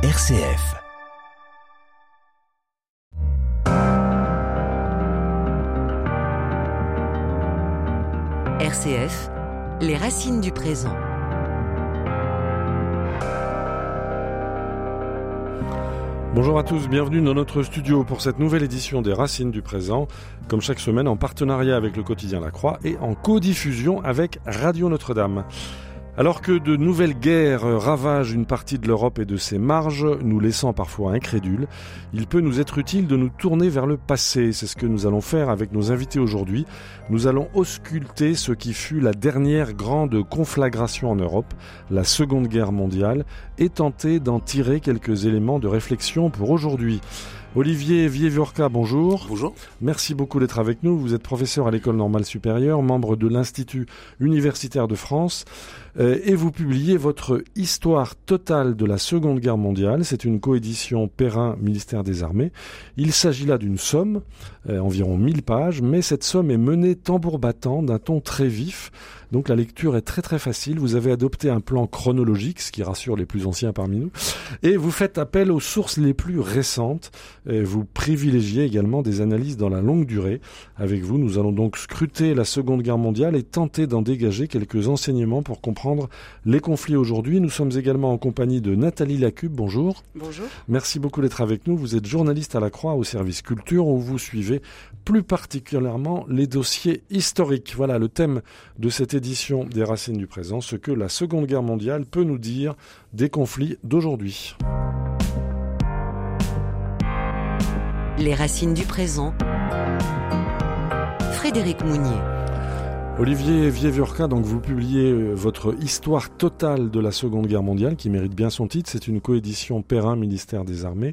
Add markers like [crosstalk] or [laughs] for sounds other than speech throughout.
RCF. RCF, les racines du présent. Bonjour à tous, bienvenue dans notre studio pour cette nouvelle édition des Racines du présent, comme chaque semaine en partenariat avec le quotidien La Croix et en codiffusion avec Radio Notre-Dame. Alors que de nouvelles guerres ravagent une partie de l'Europe et de ses marges, nous laissant parfois incrédules, il peut nous être utile de nous tourner vers le passé. C'est ce que nous allons faire avec nos invités aujourd'hui. Nous allons ausculter ce qui fut la dernière grande conflagration en Europe, la Seconde Guerre mondiale, et tenter d'en tirer quelques éléments de réflexion pour aujourd'hui. Olivier Vievurka, bonjour. Bonjour. Merci beaucoup d'être avec nous. Vous êtes professeur à l'École normale supérieure, membre de l'Institut universitaire de France, euh, et vous publiez votre Histoire totale de la Seconde Guerre mondiale. C'est une coédition Perrin, ministère des Armées. Il s'agit là d'une somme, euh, environ 1000 pages, mais cette somme est menée tambour battant d'un ton très vif. Donc la lecture est très très facile. Vous avez adopté un plan chronologique, ce qui rassure les plus anciens parmi nous, et vous faites appel aux sources les plus récentes. Vous privilégiez également des analyses dans la longue durée. Avec vous, nous allons donc scruter la Seconde Guerre mondiale et tenter d'en dégager quelques enseignements pour comprendre les conflits aujourd'hui. Nous sommes également en compagnie de Nathalie Lacube. Bonjour. Bonjour. Merci beaucoup d'être avec nous. Vous êtes journaliste à la Croix au service culture où vous suivez plus particulièrement les dossiers historiques. Voilà le thème de cette édition des Racines du présent, ce que la Seconde Guerre mondiale peut nous dire des conflits d'aujourd'hui. Les racines du présent. Frédéric Mounier. Olivier Vievurka, donc vous publiez euh, votre Histoire totale de la Seconde Guerre mondiale, qui mérite bien son titre. C'est une coédition Perrin, ministère des Armées.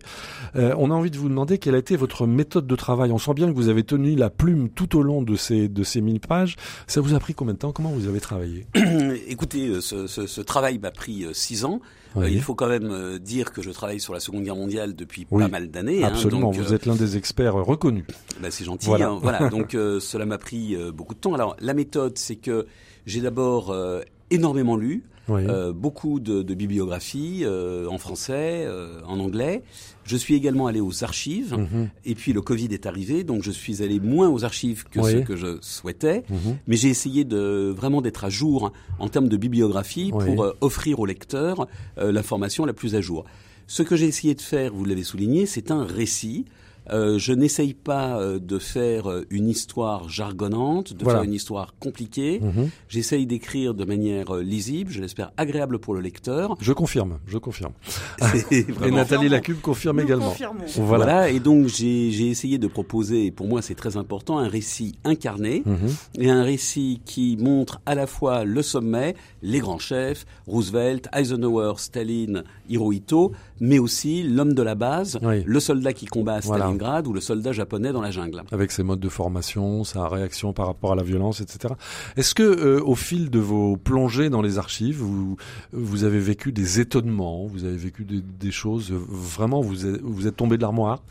Euh, on a envie de vous demander quelle a été votre méthode de travail. On sent bien que vous avez tenu la plume tout au long de ces de ces mille pages. Ça vous a pris combien de temps? Comment vous avez travaillé? [coughs] Écoutez, euh, ce, travail m'a pris six ans. Oui. il faut quand même dire que je travaille sur la Seconde Guerre mondiale depuis oui, pas mal d'années. Absolument, hein, donc, vous êtes l'un des experts reconnus. Bah, c'est gentil. Voilà. Hein, voilà. [laughs] Donc cela m'a pris beaucoup de temps. Alors la méthode, c'est que j'ai d'abord euh, énormément lu, oui. euh, beaucoup de, de bibliographies euh, en français, en anglais. Je suis également allé aux archives, mmh. et puis le Covid est arrivé, donc je suis allé moins aux archives que oui. ce que je souhaitais, mmh. mais j'ai essayé de vraiment d'être à jour en termes de bibliographie oui. pour offrir aux lecteurs l'information la plus à jour. Ce que j'ai essayé de faire, vous l'avez souligné, c'est un récit. Euh, je n'essaye pas euh, de faire euh, une histoire jargonnante, de voilà. faire une histoire compliquée. -hmm. J'essaye d'écrire de manière lisible, je l'espère agréable pour le lecteur. Je confirme, je confirme. [laughs] [laughs] et Nathalie Lacube confirme Nous également. Confirmons. Voilà. voilà. et donc j'ai essayé de proposer, et pour moi c'est très important, un récit incarné -hmm. et un récit qui montre à la fois le sommet, les grands chefs, Roosevelt, Eisenhower, Staline, Hirohito, mais aussi l'homme de la base, oui. le soldat qui combat à Stalingrad voilà. Ou le soldat japonais dans la jungle. Avec ses modes de formation, sa réaction par rapport à la violence, etc. Est-ce que, euh, au fil de vos plongées dans les archives, vous, vous avez vécu des étonnements, vous avez vécu des, des choses, vraiment, vous êtes, vous êtes tombé de l'armoire?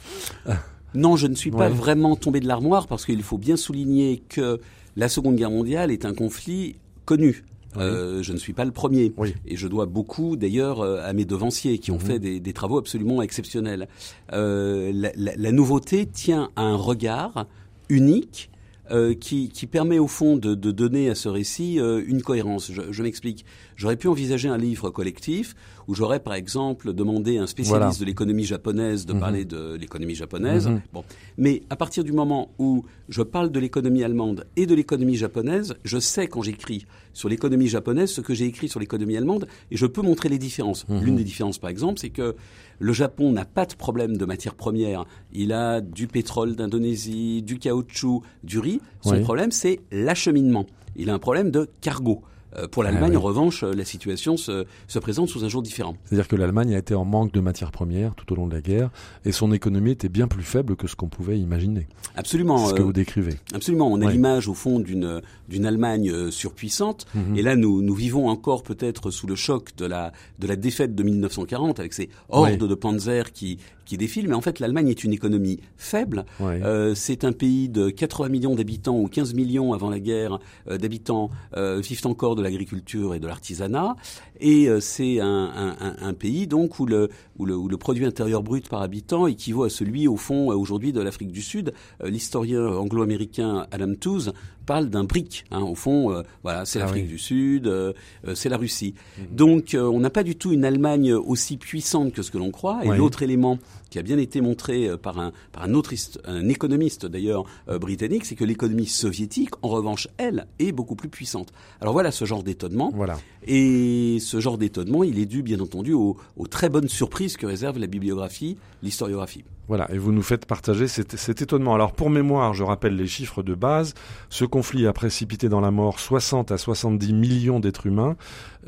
Non, je ne suis pas Ouais. vraiment tombé de l'armoire parce qu'il faut bien souligner que la Seconde Guerre mondiale est un conflit connu. Oui. Euh, je ne suis pas le premier. Oui. Et je dois beaucoup, d'ailleurs, euh, à mes devanciers qui ont Mhm. fait des, des travaux absolument exceptionnels. Euh, la, la- la nouveauté tient à un regard unique euh, qui, qui permet au fond de, de donner à ce récit euh, une cohérence. Je, je m'explique. J'aurais pu envisager un livre collectif où j'aurais par exemple demandé à un spécialiste Voilà. de l'économie japonaise de Mhm. parler de l'économie japonaise. Mhm. Bon, mais à partir du moment où je parle de l'économie allemande et de l'économie japonaise, je sais quand j'écris sur l'économie japonaise ce que j'ai écrit sur l'économie allemande et je peux montrer les différences. Mhm. L'une des différences, par exemple, c'est que le Japon n'a pas de problème de matières premières. Il a du pétrole d'Indonésie, du caoutchouc, du riz. Son Oui. problème, c'est l'acheminement. Il a un problème de cargo. Euh, Pour l'Allemagne, oui. en revanche, euh, la situation se, se présente sous un jour différent. C'est-à-dire que l'Allemagne a été en manque de matières premières tout au long de la guerre et son économie était bien plus faible que ce qu'on pouvait imaginer. Absolument. Ce que euh, vous décrivez. Absolument, on a Ouais. l'image au fond d'une d'une Allemagne surpuissante, Mhm. et là nous nous vivons encore peut-être sous le choc de la de la défaite de 1940 avec ces hordes Ouais. de Panzer qui qui défilent, mais en fait l'Allemagne est une économie faible. Ouais. Euh, c'est un pays de 80 millions d'habitants ou 15 millions avant la guerre euh, d'habitants euh, vivent encore de l'agriculture et de l'artisanat, et c'est un, un, un, pays donc où le, où le, où le produit intérieur brut par habitant équivaut à celui au fond aujourd'hui de l'Afrique du Sud. L'historien anglo-américain Adam Tooze parle d'un brick. Hein, au fond, voilà, c'est ah l'Afrique du Sud, c'est la Russie. Mhm. Donc, on n'a pas du tout une Allemagne aussi puissante que ce que l'on croit. Et l'autre élément qui a bien été montré euh, par un, par un autre un économiste d'ailleurs euh, britannique, c'est que l'économie soviétique, en revanche, elle, est beaucoup plus puissante. Alors voilà ce genre d'étonnement. Voilà. Et ce genre d'étonnement, il est dû bien entendu aux, aux très bonnes surprises que réserve la bibliographie, l'historiographie. Voilà, et vous nous faites partager cet, cet, étonnement. Alors pour mémoire, je rappelle les chiffres de base. Ce conflit a précipité dans la mort 60 à 70 millions d'êtres humains,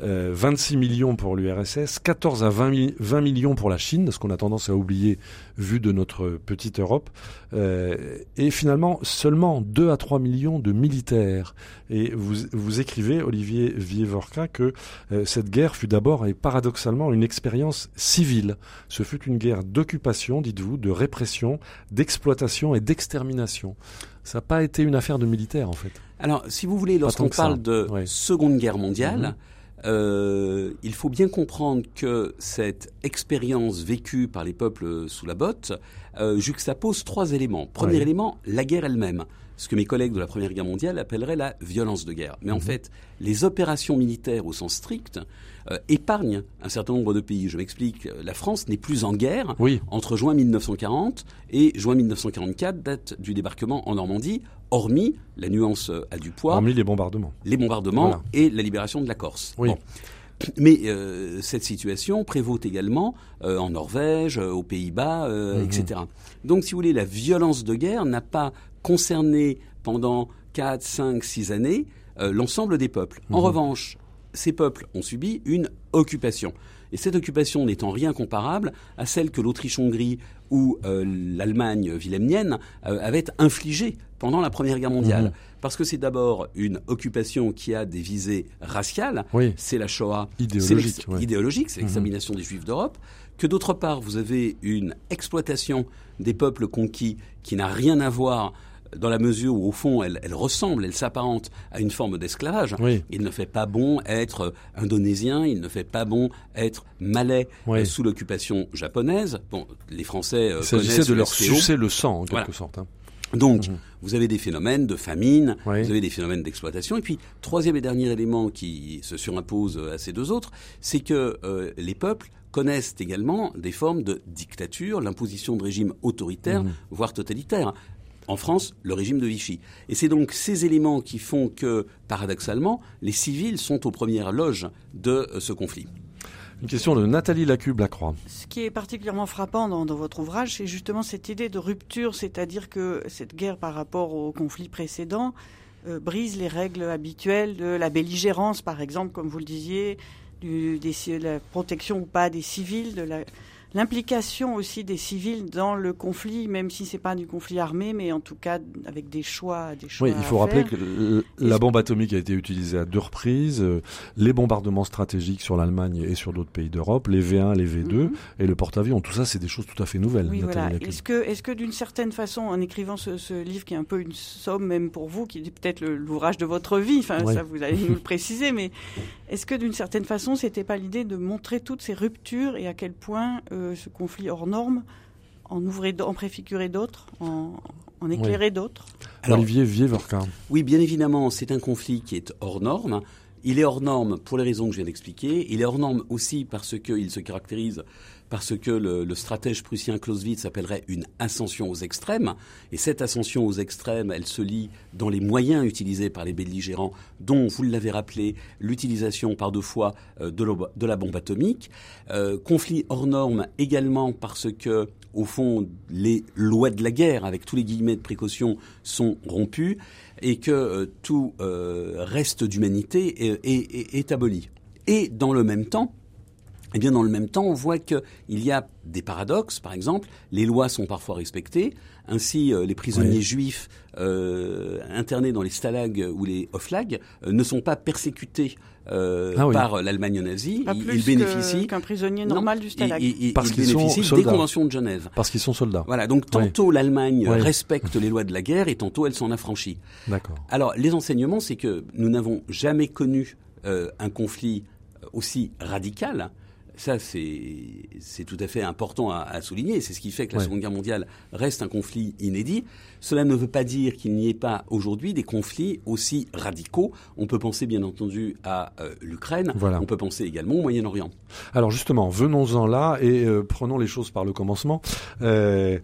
euh, 26 millions pour l'URSS, 14 à 20, 20, millions pour la Chine, ce qu'on a tendance à oublier vu de notre petite Europe, euh, et finalement seulement 2 à 3 millions de militaires. Et vous, vous écrivez, Olivier Vievorka, que euh, cette guerre fut d'abord et paradoxalement une expérience civile. Ce fut une guerre d'occupation, dites-vous, de répression, d'exploitation et d'extermination. Ça n'a pas été une affaire de militaires, en fait. Alors, si vous voulez, lorsqu'on parle de Seconde Guerre mondiale, mhm. Euh, il faut bien comprendre que cette expérience vécue par les peuples sous la botte euh, juxtapose trois éléments. Premier élément, la guerre elle-même ce que mes collègues de la Première Guerre mondiale appelleraient la violence de guerre. Mais en mhm. fait, les opérations militaires au sens strict euh, épargnent un certain nombre de pays. Je m'explique, la France n'est plus en guerre entre juin 1940 et juin 1944, date du débarquement en Normandie, hormis, la nuance a du poids... Hormis les bombardements. Les bombardements et la libération de la Corse. Mais euh, cette situation prévaut également euh, en Norvège, aux Pays-Bas, mhm. etc. Donc, si vous voulez, la violence de guerre n'a pas concerné pendant 4, 5, 6 années euh, l'ensemble des peuples. En mhm. revanche, ces peuples ont subi une occupation. Et cette occupation n'étant rien comparable à celle que l'Autriche-Hongrie ou euh, l'Allemagne wilhelmienne euh, avaient infligée pendant la Première Guerre mondiale. Mhm. Parce que c'est d'abord une occupation qui a des visées raciales, c'est la Shoah idéologique, idéologique c'est mhm. l'examination des Juifs d'Europe, que d'autre part vous avez une exploitation des peuples conquis qui n'a rien à voir dans la mesure où, au fond, elle, elle ressemble, elle s'apparente à une forme d'esclavage. Il ne fait pas bon être indonésien, il ne fait pas bon être malais euh, sous l'occupation japonaise. Bon, les Français euh, s'agissait de leur sucer le sang, en quelque sorte. Hein. Donc, mhm. vous avez des phénomènes de famine, vous avez des phénomènes d'exploitation. Et puis, troisième et dernier élément qui se surimpose à ces deux autres, c'est que euh, les peuples connaissent également des formes de dictature, l'imposition de régimes autoritaires, mhm. voire totalitaires en France, le régime de Vichy. Et c'est donc ces éléments qui font que, paradoxalement, les civils sont aux premières loges de euh, ce conflit. Une question de Nathalie Lacube-Lacroix. Ce qui est particulièrement frappant dans, votre ouvrage, c'est justement cette idée de rupture, c'est-à-dire que cette guerre par rapport au conflit précédent euh, brise les règles habituelles de la belligérance, par exemple, comme vous le disiez, du, de la protection ou pas des civils, de la, l'implication aussi des civils dans le conflit, même si c'est pas du conflit armé, mais en tout cas avec des choix, des choix. Oui, il faut rappeler que la bombe atomique a été utilisée à deux reprises, euh, les bombardements stratégiques sur l'Allemagne et sur d'autres pays d'Europe, les V1, les V2 mhm. et le porte-avions. Tout ça, c'est des choses tout à fait nouvelles. Oui, voilà. Est-ce que, est-ce que d'une certaine façon, en écrivant ce, livre qui est un peu une somme même pour vous, qui est peut-être l'ouvrage de votre vie, enfin ça vous allez nous le préciser, mais est-ce que d'une certaine façon, c'était pas l'idée de montrer toutes ces ruptures et à quel point euh, ce conflit hors norme en, ouvrait, en préfigurer d'autres, en, en éclairer d'autres Olivier Vievorka. Oui, bien évidemment, c'est un conflit qui est hors norme. Il est hors norme pour les raisons que je viens d'expliquer. Il est hors norme aussi parce qu'il se caractérise parce que le, stratège prussien Clausewitz appellerait une ascension aux extrêmes. Et cette ascension aux extrêmes, elle se lie dans les moyens utilisés par les belligérants, dont, vous l'avez rappelé, l'utilisation par deux fois euh, de, la bombe atomique. Euh, conflit hors norme également parce que, au fond, les lois de la guerre, avec tous les guillemets de précaution, sont rompues et que euh, tout reste d'humanité est aboli. Et dans le même temps, eh bien, dans le même temps, on voit qu'il y a des paradoxes. Par exemple, les lois sont parfois respectées. Ainsi, euh, les prisonniers juifs euh, internés dans les stalags ou les oflags euh, ne sont pas persécutés ah par l'Allemagne nazie. Pas ils, bénéficient qu'un prisonnier normal du stalag. Parce qu'ils bénéficient des conventions de Genève. Parce qu'ils sont soldats. Voilà. Donc tantôt l'Allemagne respecte les lois de la guerre et tantôt elle s'en affranchit. D'accord. Alors les enseignements, c'est que nous n'avons jamais connu euh, un conflit aussi radical, ça, c'est tout à fait important à, à souligner. C'est ce qui fait que la Ouais. Seconde Guerre mondiale reste un conflit inédit. Cela ne veut pas dire qu'il n'y ait pas aujourd'hui des conflits aussi radicaux. On peut penser bien entendu à euh, l'Ukraine. Voilà. On peut penser également au Moyen-Orient. Alors justement, venons-en là et euh, prenons les choses par le commencement. Euh,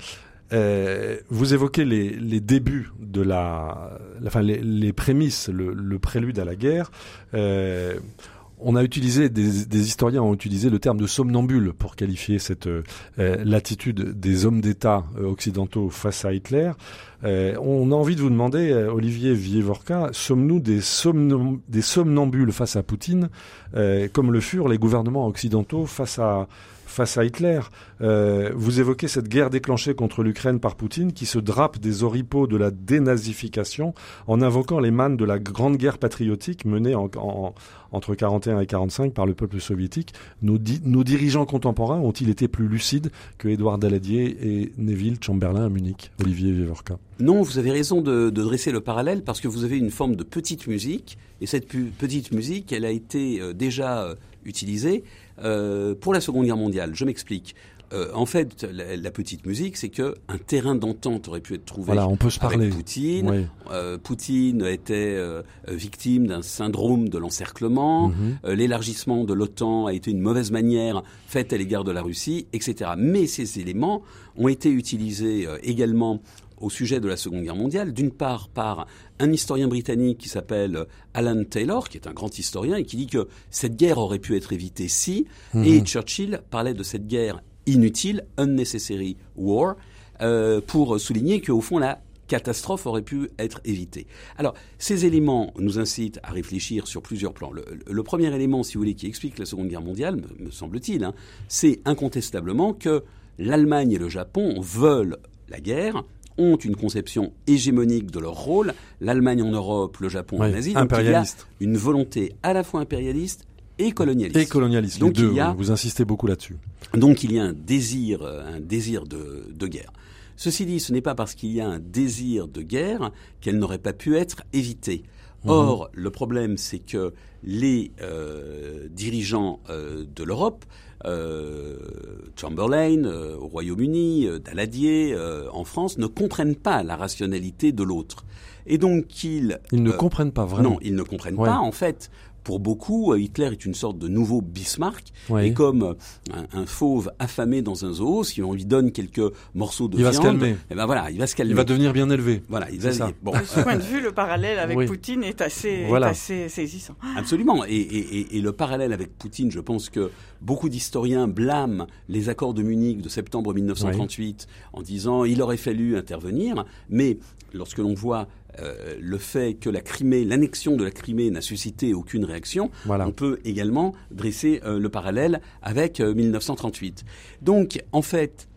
euh, vous évoquez les, les débuts de la, la- enfin les, les prémices, le, le prélude à la guerre. Euh, on a utilisé, des, historiens ont utilisé le terme de somnambule pour qualifier cette euh, euh, l'attitude des hommes d'État euh, occidentaux face à Hitler. Euh, on a envie de vous demander, Olivier Vievorka, sommes-nous des, somnam- des somnambules face à Poutine, comme le furent les gouvernements occidentaux face à face à Hitler. Euh, vous évoquez cette guerre déclenchée contre l'Ukraine par Poutine qui se drape des oripeaux de la dénazification en invoquant les mannes de la grande guerre patriotique menée en- en- entre 41 et 45 par le peuple soviétique. Nos, di- nos dirigeants contemporains ont-ils été plus lucides que Édouard Daladier et Neville Chamberlain à Munich? Olivier Vievorka. Non, vous avez raison de, de dresser le parallèle parce que vous avez une forme de petite musique et cette petite musique, elle a été euh, déjà euh, utilisée euh, pour la Seconde Guerre mondiale. Je m'explique. Euh, en fait, la, la petite musique, c'est que un terrain d'entente aurait pu être trouvé Voilà, on peut se parler. avec Poutine. Oui. Euh, Poutine était euh, victime d'un syndrome de l'encerclement. Mhm. L'élargissement de l'OTAN a été une mauvaise manière faite à l'égard de la Russie, etc. Mais ces éléments ont été utilisés également au sujet de la Seconde Guerre mondiale, d'une part par un historien britannique qui s'appelle Alan Taylor, qui est un grand historien, et qui dit que cette guerre aurait pu être évitée si, Mhm. et Churchill parlait de cette guerre inutile, unnecessary war, euh, pour souligner qu'au fond la catastrophe aurait pu être évitée. Alors, ces éléments nous incitent à réfléchir sur plusieurs plans. Le, le- le premier élément, si vous voulez, qui explique la Seconde Guerre mondiale, me, me semble-t-il, hein, c'est incontestablement que l'Allemagne et le Japon veulent la guerre, ont une conception hégémonique de leur rôle, l'Allemagne en Europe, le Japon Oui, en Asie, donc il y a impérialiste. une volonté à la fois impérialiste et colonialiste. Et colonialiste, Donc, les deux, il y a- vous insistez beaucoup là-dessus. Donc il y a un désir, euh, un désir de, de guerre. Ceci dit, ce n'est pas parce qu'il y a un désir de guerre qu'elle n'aurait pas pu être évitée. Or, le problème, c'est que les euh, dirigeants euh, de l'Europe, Chamberlain euh, au Royaume-Uni, euh, Daladier euh, en France, ne comprennent pas la rationalité de l'autre. Et donc ils... Ils ne euh, comprennent pas vraiment. non, ils ne comprennent Ouais. pas. En fait, pour beaucoup, euh, Hitler est une sorte de nouveau Bismarck. Oui. Et comme euh, un, un fauve affamé dans un zoo, si on lui donne quelques morceaux de Il va se calmer. eh ben voilà, il va se calmer. Il va devenir bien élevé. Voilà, il va. ça. Bon, De ce point de vue, le parallèle avec Oui. Poutine est assez, est Voilà. assez saisissant. Absolument. Et, et- et- et le parallèle avec Poutine, je pense que beaucoup d'historiens blâment les accords de Munich de septembre 1938 en disant il aurait fallu intervenir. Mais lorsque l'on voit euh, le fait que la Crimée, l'annexion de la Crimée n'a suscité aucune réaction, Voilà. on peut également dresser euh, le parallèle avec euh, 1938. Donc, en fait,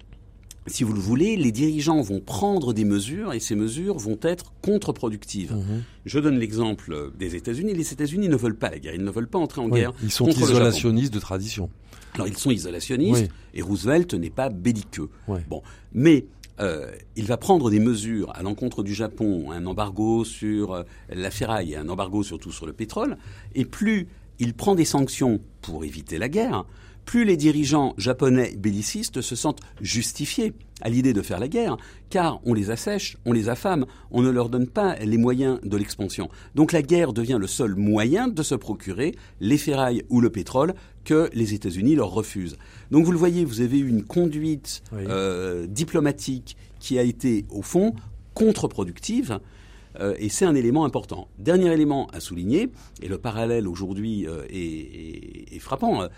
si vous le voulez, les dirigeants vont prendre des mesures et ces mesures vont être contre-productives. Mhm. Je donne l'exemple euh, des États-Unis. Les États-Unis ne veulent pas la guerre. Ils ne veulent pas entrer en Oui, guerre. Ils sont contre isolationnistes de tradition. Alors ils sont isolationnistes Oui. et Roosevelt n'est pas belliqueux. Bon, mais euh, il va prendre des mesures à l'encontre du Japon, un embargo sur euh, la ferraille un embargo surtout sur le pétrole. Et plus il prend des sanctions pour éviter la guerre, plus les dirigeants japonais bellicistes se sentent justifiés à l'idée de faire la guerre, car on les assèche, on les affame, on ne leur donne pas les moyens de l'expansion. Donc la guerre devient le seul moyen de se procurer les ferrailles ou le pétrole que les États-Unis leur refusent. Donc vous le voyez, vous avez eu une conduite Oui. euh, diplomatique qui a été au fond contre-productive. euh, et c'est un élément important. Dernier élément à souligner, et le parallèle aujourd'hui euh, est, est- est frappant. euh,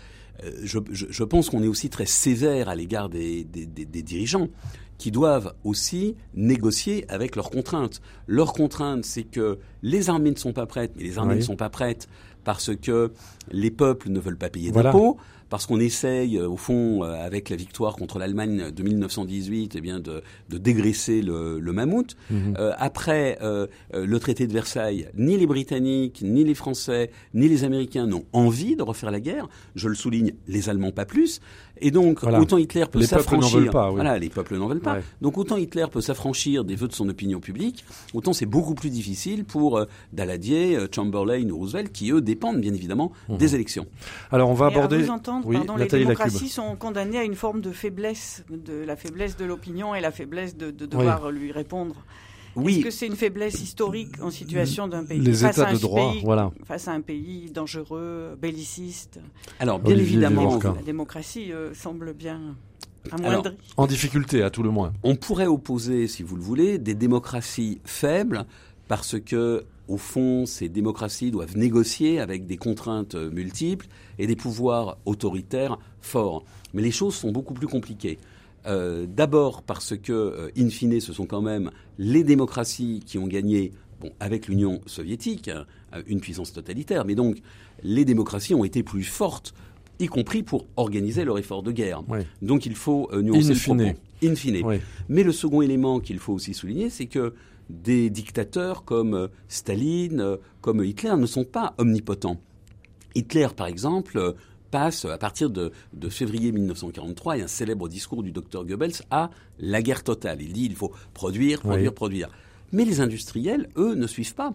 je, je- je pense qu'on est aussi très sévère à l'égard des, des- des- des dirigeants qui doivent aussi négocier avec leurs contraintes. Leurs contraintes, c'est que les armées ne sont pas prêtes, mais les armées Oui. ne sont pas prêtes parce que les peuples ne veulent pas payer Voilà. d'impôts, parce qu'on essaye, euh, au fond, euh, avec la victoire contre l'Allemagne de 1918, eh bien, de, de dégraisser le, le mammouth. Mhm. Euh, après euh, le traité de Versailles, ni les Britanniques, ni les Français, ni les Américains n'ont envie de refaire la guerre. Je le souligne les Allemands pas plus. Et donc, Voilà. autant Hitler peut Les peuples n'en s'affranchir. veulent pas, oui. Voilà, les peuples n'en veulent pas. Ouais. Donc, autant Hitler peut s'affranchir des vœux de son opinion publique, autant c'est beaucoup plus difficile pour euh, Daladier, euh, Chamberlain ou Roosevelt, qui eux dépendent bien évidemment Mhm. des élections. Alors on va Et aborder. à vous entendre, oui, pardon, les démocraties sont condamnées à une forme de faiblesse, de la faiblesse de l'opinion et la faiblesse de, de devoir lui répondre. Oui, Est-ce que c'est une faiblesse historique en situation d'un pays Les face États à un de droit, pays- voilà. face à un pays dangereux, belliciste? Alors bien Olivier évidemment. La démocratie euh, semble bien Alors. En difficulté, à tout le moins. On pourrait opposer, si vous le voulez, des démocraties faibles parce que, au fond, ces démocraties doivent négocier avec des contraintes multiples et des pouvoirs autoritaires forts. Mais les choses sont beaucoup plus compliquées. Euh, D'abord parce que, euh, in fine, ce sont quand même les démocraties qui ont gagné, bon, avec l'Union soviétique, hein, une puissance totalitaire, mais donc les démocraties ont été plus fortes, y compris pour organiser leur effort de guerre. Oui. Donc il faut euh, nuancer In le fine. propos. In fine. Oui. Mais le second élément qu'il faut aussi souligner, c'est que des dictateurs comme euh, Staline, euh, comme Hitler ne sont pas omnipotents. Hitler, par exemple, euh, passe à partir de, de février 1943, il y a un célèbre discours du docteur Goebbels à la guerre totale. Il dit il faut produire, produire, Oui. produire. Mais les industriels, eux, ne suivent pas,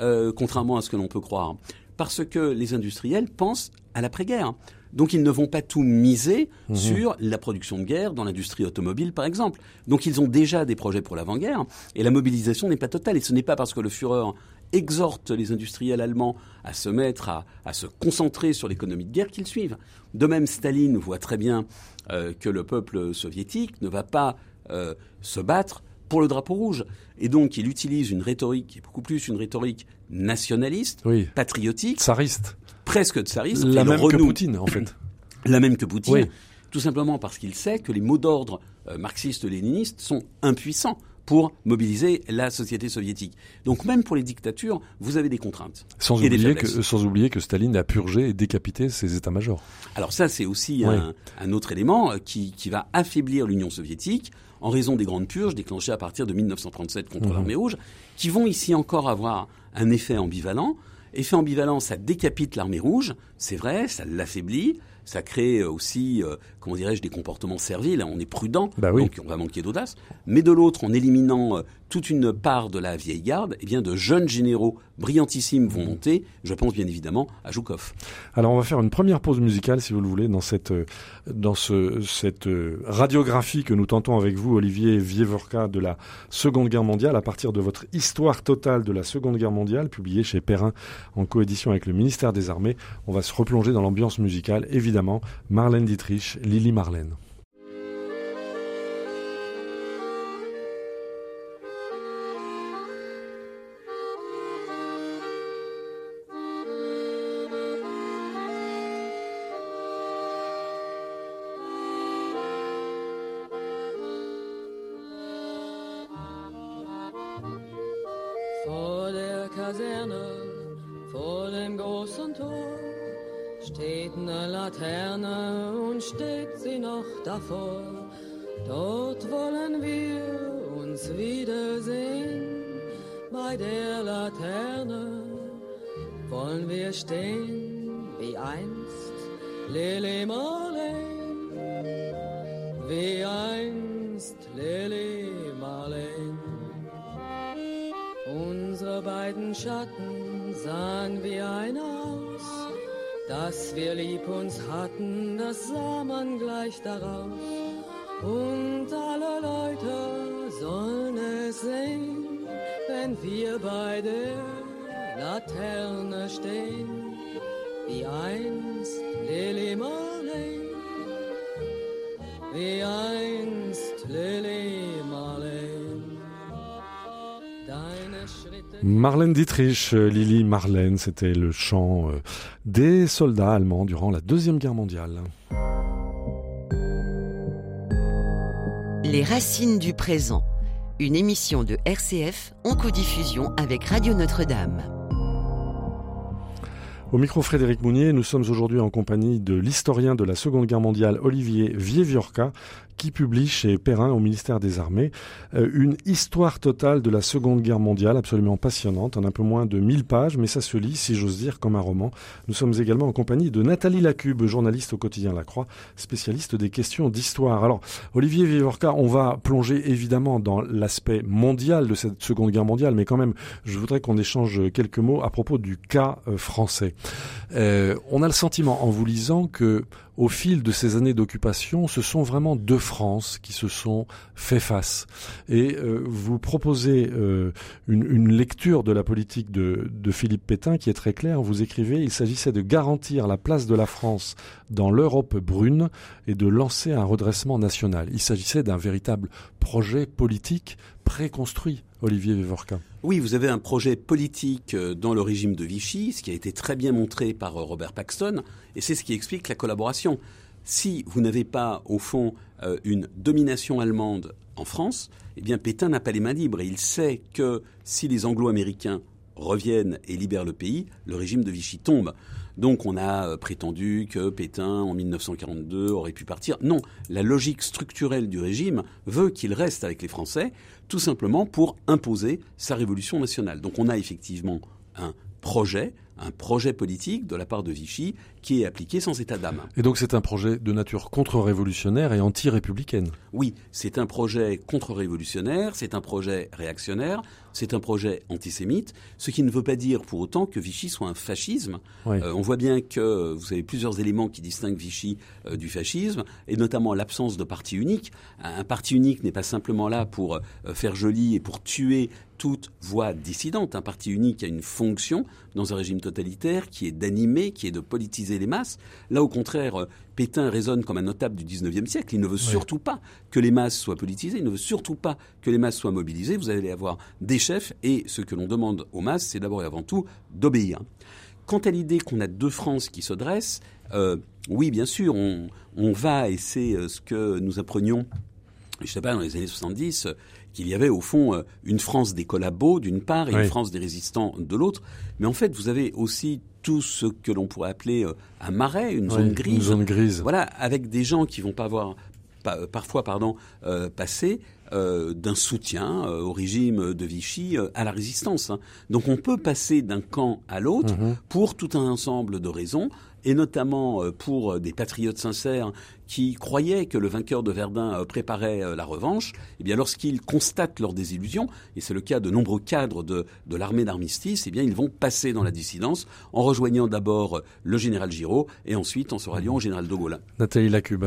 euh, contrairement à ce que l'on peut croire. Parce que les industriels pensent à l'après-guerre. Donc ils ne vont pas tout miser Mhm. sur la production de guerre dans l'industrie automobile, par exemple. Donc ils ont déjà des projets pour l'avant-guerre et la mobilisation n'est pas totale. Et ce n'est pas parce que le Führer exhorte les industriels allemands à se mettre à, à se concentrer sur l'économie de guerre qu'ils suivent. De même, Staline voit très bien euh, que le peuple soviétique ne va pas euh, se battre pour le drapeau rouge. Et donc il utilise une rhétorique qui est beaucoup plus une rhétorique nationaliste, Oui. patriotique, Tsariste. presque tsariste, La même que Poutine, en fait. [clears throat] la même que Poutine, Oui. tout simplement parce qu'il sait que les mots d'ordre euh, marxistes-léninistes sont impuissants pour mobiliser la société soviétique. Donc même pour les dictatures, vous avez des contraintes. Sans Et oublier, que, sans oublier que Staline a purgé et décapité ses états-majors. Alors ça, c'est aussi Oui. un, un autre élément euh, qui, qui va affaiblir l'Union soviétique en raison des grandes purges déclenchées à partir de 1937 contre Mhm. l'armée rouge, qui vont ici encore avoir un effet ambivalent. Effet ambivalent, ça décapite l'armée rouge, c'est vrai, ça l'affaiblit, ça crée euh, aussi, euh, comment dirais-je, des comportements serviles. On est prudent, Bah oui. donc on va manquer d'audace. Mais de l'autre, en éliminant euh, toute une part de la vieille garde, eh bien de jeunes généraux brillantissimes vont monter. Je pense bien évidemment à Joukov. Alors on va faire une première pause musicale, si vous le voulez, dans cette, euh, dans ce, cette euh, radiographie que nous tentons avec vous, Olivier Vievorka, de la Seconde Guerre mondiale, à partir de votre Histoire totale de la Seconde Guerre mondiale, publiée chez Perrin en coédition avec le ministère des Armées. On va se replonger dans l'ambiance musicale, évidemment, Marlène Dietrich, Lily Marlène. Wiedersehen, bei der Laterne wollen wir stehen, wie einst Lili Marleen, wie einst Lili Marleen. Unsere beiden Schatten sahen wie ein aus, dass wir lieb uns hatten, das sah man gleich daraus. Und alle Leute es sehen, wenn wir bei der Laterne stehen, wie einst Lili Marleen, wie einst. Deine Schritte Marlène Dietrich, euh, Lily Marlène, c'était le chant euh, des soldats allemands durant la Deuxième Guerre mondiale. Les racines du présent. Une émission de RCF en codiffusion avec Radio Notre-Dame. Au micro Frédéric Mounier, nous sommes aujourd'hui en compagnie de l'historien de la Seconde Guerre mondiale Olivier Vieviorca, qui publie chez Perrin au ministère des Armées euh, une histoire totale de la Seconde Guerre mondiale, absolument passionnante, en un peu moins de 1000 pages, mais ça se lit, si j'ose dire, comme un roman. Nous sommes également en compagnie de Nathalie Lacube, journaliste au quotidien La Croix, spécialiste des questions d'histoire. Alors, Olivier Vivorca, on va plonger évidemment dans l'aspect mondial de cette Seconde Guerre mondiale, mais quand même, je voudrais qu'on échange quelques mots à propos du cas euh, français. Euh, on a le sentiment, en vous lisant, que au fil de ces années d'occupation, ce sont vraiment deux France qui se sont fait face. Et euh, vous proposez euh, une, lecture de la politique de, de, Philippe Pétain qui est très claire. Vous écrivez, il s'agissait de garantir la place de la France dans l'Europe brune et de lancer un redressement national. Il s'agissait d'un véritable projet politique préconstruit, Olivier Vivorca. Oui, vous avez un projet politique euh, dans le régime de Vichy, ce qui a été très bien montré par Robert Paxton, et c'est ce qui explique la collaboration. Si vous n'avez pas, au fond, euh, une domination allemande en France, eh bien Pétain n'a pas les mains libres et il sait que si les Anglo-Américains reviennent et libèrent le pays, le régime de Vichy tombe. Donc on a euh, prétendu que Pétain, en 1942, aurait pu partir. Non, la logique structurelle du régime veut qu'il reste avec les Français, tout simplement pour imposer sa révolution nationale. Donc on a effectivement un projet un projet politique de la part de Vichy qui est appliqué sans état d'âme. Et donc c'est un projet de nature contre-révolutionnaire et anti-républicaine Oui, c'est un projet contre-révolutionnaire, c'est un projet réactionnaire, c'est un projet antisémite, ce qui ne veut pas dire pour autant que Vichy soit un fascisme. Euh, on voit bien que vous avez plusieurs éléments qui distinguent Vichy euh, du fascisme, et notamment l'absence de parti unique. Un parti unique n'est pas simplement là pour euh, faire joli et pour tuer toute voix dissidente. Un parti unique a une fonction dans un régime totalitaire qui est d'animer, qui est de politiser les masses. Là, au contraire, Pétain résonne comme un notable du 19e siècle. Il ne veut surtout pas que les masses soient politisées, il ne veut surtout pas que les masses soient mobilisées. Vous allez avoir des chefs et ce que l'on demande aux masses, c'est d'abord et avant tout d'obéir. Quant à l'idée qu'on a deux France qui se dressent, euh, oui, bien sûr, on, va, et c'est euh, ce que nous apprenions, je ne sais pas, dans les années 70, qu'il y avait au fond une France des collabos d'une part et une France des résistants de l'autre. Mais en fait, vous avez aussi tout ce que l'on pourrait appeler euh, un marais, une zone grise. Une zone grise. Voilà, avec des gens qui vont pas avoir euh, parfois pardon, euh, passer d'un soutien au régime de Vichy à la résistance. Hein. Donc on peut passer d'un camp à l'autre mhm. pour tout un ensemble de raisons et notamment euh, pour des patriotes sincères qui croyaient que le vainqueur de Verdun euh, préparait euh, la revanche, eh bien lorsqu'ils constatent leur désillusion, et c'est le cas de nombreux cadres de, l'armée d'armistice, eh bien ils vont passer dans la dissidence en rejoignant d'abord le général Giraud et ensuite en se ralliant au général de. Nathalie Lacube.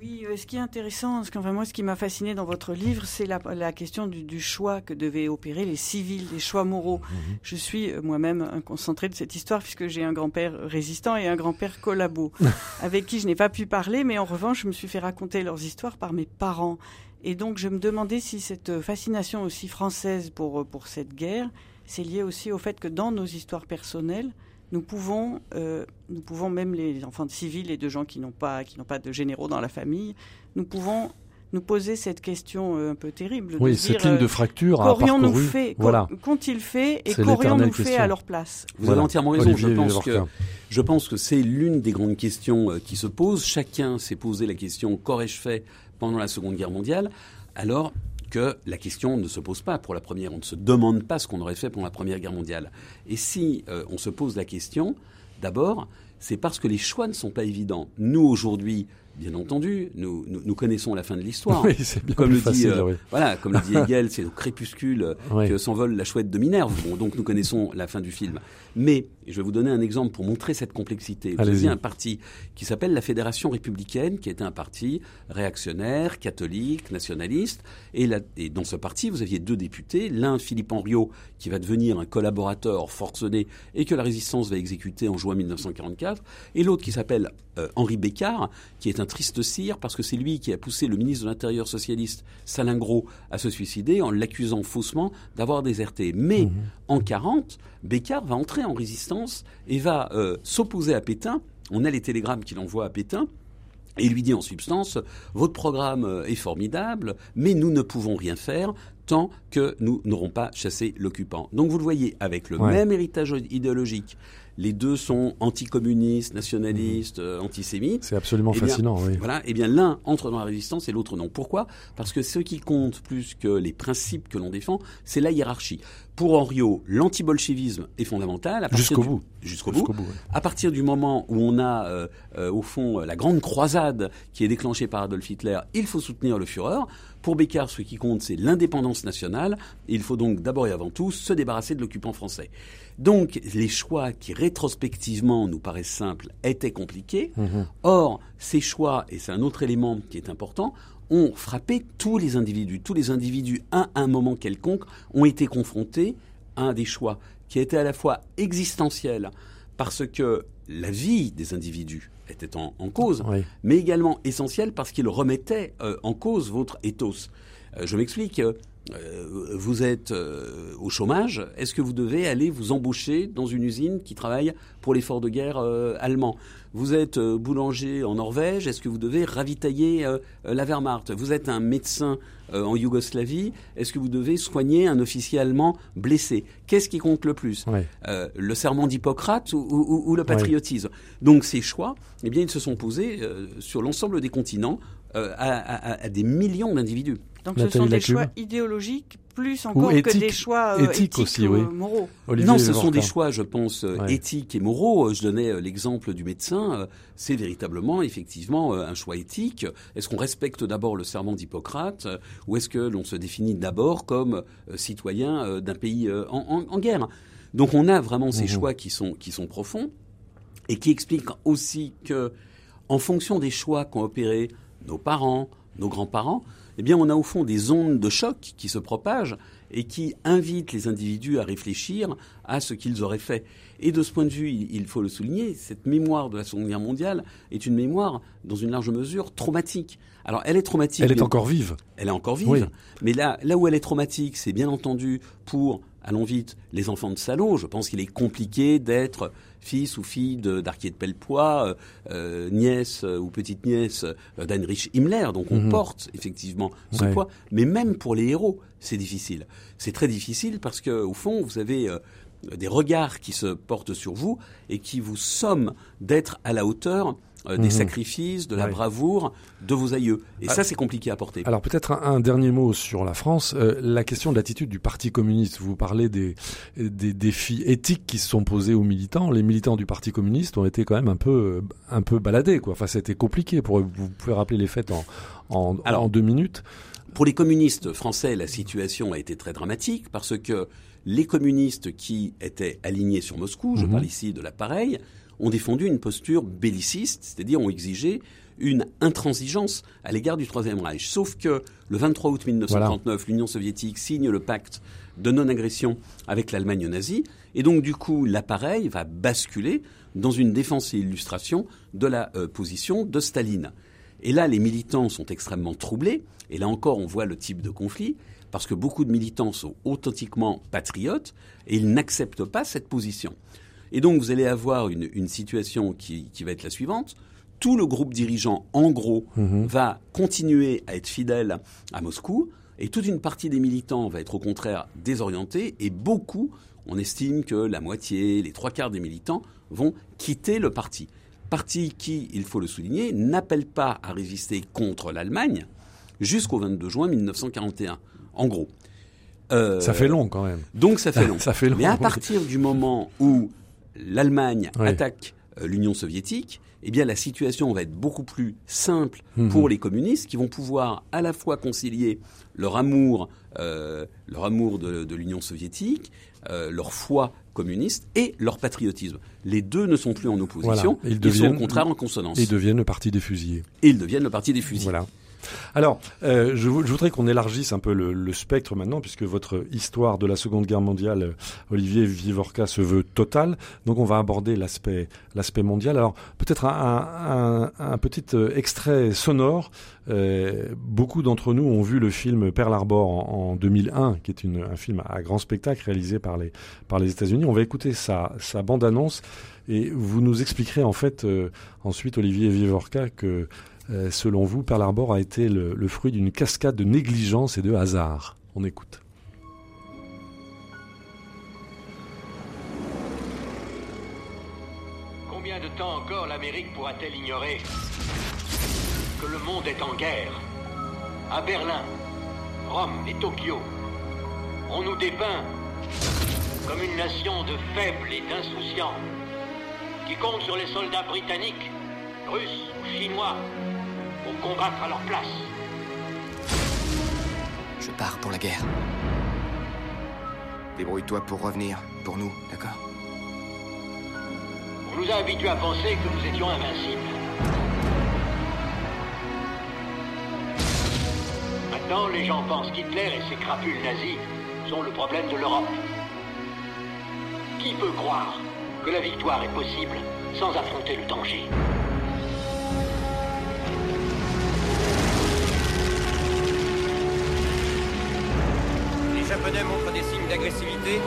Oui, euh, ce qui est intéressant, ce enfin, moi, ce qui m'a fasciné dans votre livre, c'est la, la, question du, du, choix que devaient opérer les civils, les choix moraux. Mhm. Je suis euh, moi-même concentré de cette histoire puisque j'ai un grand-père résistant et un grand-père collabo, [laughs] avec qui je n'ai pas pu parler, mais en revanche, je me suis fait raconter leurs histoires par mes parents. Et donc, je me demandais si cette fascination aussi française pour, pour cette guerre, c'est lié aussi au fait que dans nos histoires personnelles, nous pouvons, euh, nous pouvons même les enfants de civils et de gens qui n'ont pas, qui n'ont pas de généraux dans la famille, nous pouvons nous poser cette question euh, un peu terrible. Oui, cette ligne de euh, fracture a nous fait Voilà. Qu'ont-ils fait et qu'aurions-nous fait à leur place? Vous avez entièrement raison. je pense, que, je pense que c'est l'une des grandes questions qui se posent. Chacun s'est posé la question qu'aurais-je fait pendant la Seconde Guerre mondiale? Alors, que la question ne se pose pas pour la première. On ne se demande pas ce qu'on aurait fait pour la Première Guerre mondiale. Et si euh, on se pose la question, d'abord, c'est parce que les choix ne sont pas évidents. Nous, aujourd'hui, Bien entendu, nous, nous, connaissons la fin de l'histoire. [laughs] Oui, c'est bien comme le dit, euh, voilà, comme le dit [laughs] Hegel, c'est au crépuscule que s'envole la chouette de Minerve. Bon, donc nous connaissons la fin du film. Mais je vais vous donner un exemple pour montrer cette complexité. Vous avez un parti qui s'appelle la Fédération républicaine, qui était un parti réactionnaire, catholique, nationaliste. Et, et dans ce parti, vous aviez deux députés. L'un, Philippe Henriot, qui va devenir un collaborateur forcené et que la résistance va exécuter en juin 1944. Et l'autre qui s'appelle euh, Henri Bécard, qui est un triste cire parce que c'est lui qui a poussé le ministre de l'Intérieur socialiste Salingro à se suicider en l'accusant faussement d'avoir déserté. Mais mhm. en 40, Bécard va entrer en résistance et va euh, s'opposer à Pétain. On a les télégrammes qu'il envoie à Pétain. Et lui dit en substance, votre programme euh, est formidable, mais nous ne pouvons rien faire tant que nous n'aurons pas chassé l'occupant. Donc vous le voyez, avec le même héritage idéologique, les deux sont anticommunistes, nationalistes, euh, antisémites. C'est absolument Eh bien, fascinant, oui. Voilà, et bien l'un entre dans la résistance et l'autre non. Pourquoi? Parce que ce qui compte plus que les principes que l'on défend, c'est la hiérarchie. Pour Henriot, l'antibolchevisme est fondamental. Jusqu'au bout. Jusqu'au bout. Jusqu'au bout, ouais. À partir du moment où on a, euh, euh, au fond, la grande croisade qui est déclenchée par Adolf Hitler, il faut soutenir le Führer. Pour Beccard, ce qui compte, c'est l'indépendance nationale. Et il faut donc d'abord et avant tout se débarrasser de l'occupant français. Donc, les choix qui rétrospectivement nous paraissent simples étaient compliqués. Or, ces choix, et c'est un autre élément qui est important, ont frappé tous les individus. Tous les individus, à un moment quelconque, ont été confrontés à un des choix qui était à la fois existentiel, parce que la vie des individus était en, en cause, Oui. mais également essentiel parce qu'il remettait euh, en cause votre ethos. Euh, je m'explique. euh, vous êtes euh, au chômage, est-ce que vous devez aller vous embaucher dans une usine qui travaille pour l'effort de guerre euh, allemand Vous êtes boulanger en Norvège, est-ce que vous devez ravitailler la Wehrmacht? Vous êtes un médecin euh, en Yougoslavie, est-ce que vous devez soigner un officier allemand blessé? Qu'est-ce qui compte le plus? Ouais. euh, le serment d'Hippocrate ou, ou- ou le patriotisme? Donc ces choix, eh bien, ils se sont posés euh, sur l'ensemble des continents euh, à, à- à des millions d'individus. Donc ce sont des Lacube. choix idéologiques plus encore que éthiques. des choix euh, Éthiques éthiques aussi, ou, oui. euh, moraux. Olivier non, ce sont des choix, je pense, euh, Ouais. éthiques et moraux. Euh, Je donnais euh, l'exemple du médecin. euh, C'est véritablement, effectivement, euh, un choix éthique. Est-ce qu'on respecte d'abord le serment d'Hippocrate euh, ou est-ce que l'on se définit d'abord comme euh, citoyen euh, d'un pays euh, en, en- en guerre? Donc on a vraiment ces Mhm. choix qui sont, qui sont profonds et qui expliquent aussi que, en fonction des choix qu'ont opérés nos parents, nos grands-parents, eh bien, on a au fond des ondes de choc qui se propagent et qui invitent les individus à réfléchir à ce qu'ils auraient fait. Et de ce point de vue, il, faut le souligner, cette mémoire de la Seconde Guerre mondiale est une mémoire, dans une large mesure, traumatique. Alors, elle est traumatique. Elle est encore vive. elle est encore vive. Oui. Mais là, là où elle est traumatique, c'est bien entendu pour, allons vite, les enfants de salaud. Je pense qu'il est compliqué d'être fils ou fille d'Arquier de Pellepoix, euh, euh, nièce euh, ou petite nièce d'Heinrich Himmler. Donc on Mhm. porte effectivement ce Ouais. poids. Mais même pour les héros, c'est difficile. C'est très difficile parce que au fond, vous avez euh, des regards qui se portent sur vous et qui vous somment d'être à la hauteur euh, des Mhm. sacrifices, de la Ouais. bravoure de vos aïeux. Et Ah. ça, c'est compliqué à porter. Alors peut-être un, un dernier mot sur la France. Euh, la question de l'attitude du Parti communiste. Vous parlez des, des défis éthiques qui se sont posés aux militants. Les militants du Parti communiste ont été quand même un peu, un peu baladés. Quoi. Enfin, c'était compliqué. Pour, vous pouvez rappeler les faits en, en, Alors, en deux minutes. Pour les communistes français, la situation a été très dramatique parce que les communistes qui étaient alignés sur Moscou, je Mhm. parle ici de l'appareil, ont défendu une posture belliciste, c'est-à-dire ont exigé une intransigeance à l'égard du Troisième Reich. Sauf que le 23 août 1939, l'Union soviétique signe le pacte de non-agression avec l'Allemagne nazie, et donc du coup l'appareil va basculer dans une défense et illustration de la euh, position de Staline. Et là, les militants sont extrêmement troublés. Et là encore, on voit le type de conflit, parce que beaucoup de militants sont authentiquement patriotes et ils n'acceptent pas cette position. Et donc, vous allez avoir une, une situation qui, qui va être la suivante. Tout le groupe dirigeant, en gros, Mhm. va continuer à être fidèle à Moscou, et toute une partie des militants va être au contraire désorientée, et beaucoup, on estime que la moitié, les trois quarts des militants vont quitter le parti. Parti qui, il faut le souligner, n'appelle pas à résister contre l'Allemagne jusqu'au 22 juin 1941, en gros. Euh, Ça fait long quand même. Donc ça fait [laughs] long. Ça fait long. Mais à partir du moment où l'Allemagne Oui. attaque euh, l'Union soviétique, eh bien la situation va être beaucoup plus simple Mhm. pour les communistes qui vont pouvoir à la fois concilier leur amour, euh, leur amour de, de l'Union soviétique, euh, leur foi communiste et leur patriotisme. Les deux ne sont plus en opposition, Voilà. Ils sont au contraire en consonance. Ils deviennent le parti des fusillés. Et ils deviennent le parti des fusils. Voilà. Alors, euh, je, vou- je voudrais qu'on élargisse un peu le, spectre maintenant, puisque votre histoire de la Seconde Guerre mondiale, euh, Olivier Vivorca, se veut totale. Donc, on va aborder l'aspect mondial. Alors, peut-être un, petit euh, extrait sonore. Beaucoup d'entre nous ont vu le film Pearl Harbor en, en 2001, qui est un film à grand spectacle réalisé par les États-Unis. On va écouter sa, sa bande-annonce et vous nous expliquerez en fait ensuite, Olivier Vivorca, que selon vous, Pearl Harbor a été le, le fruit d'une cascade de négligence et de hasard. On écoute. longtemps encore l'Amérique pourra-t-elle ignorer que le monde est en guerre? À Berlin, Rome et Tokyo, on nous dépeint comme une nation de faibles et d'insouciants qui compte sur les soldats britanniques, russes ou chinois pour combattre à leur place. Je pars pour la guerre. Débrouille-toi pour revenir, pour nous, d'accord? On nous a habitués à penser que nous étions invincibles. Maintenant, les gens pensent qu'Hitler et ses crapules nazis sont le problème de l'Europe. Qui peut croire que la victoire est possible sans affronter le danger? D'agressivité.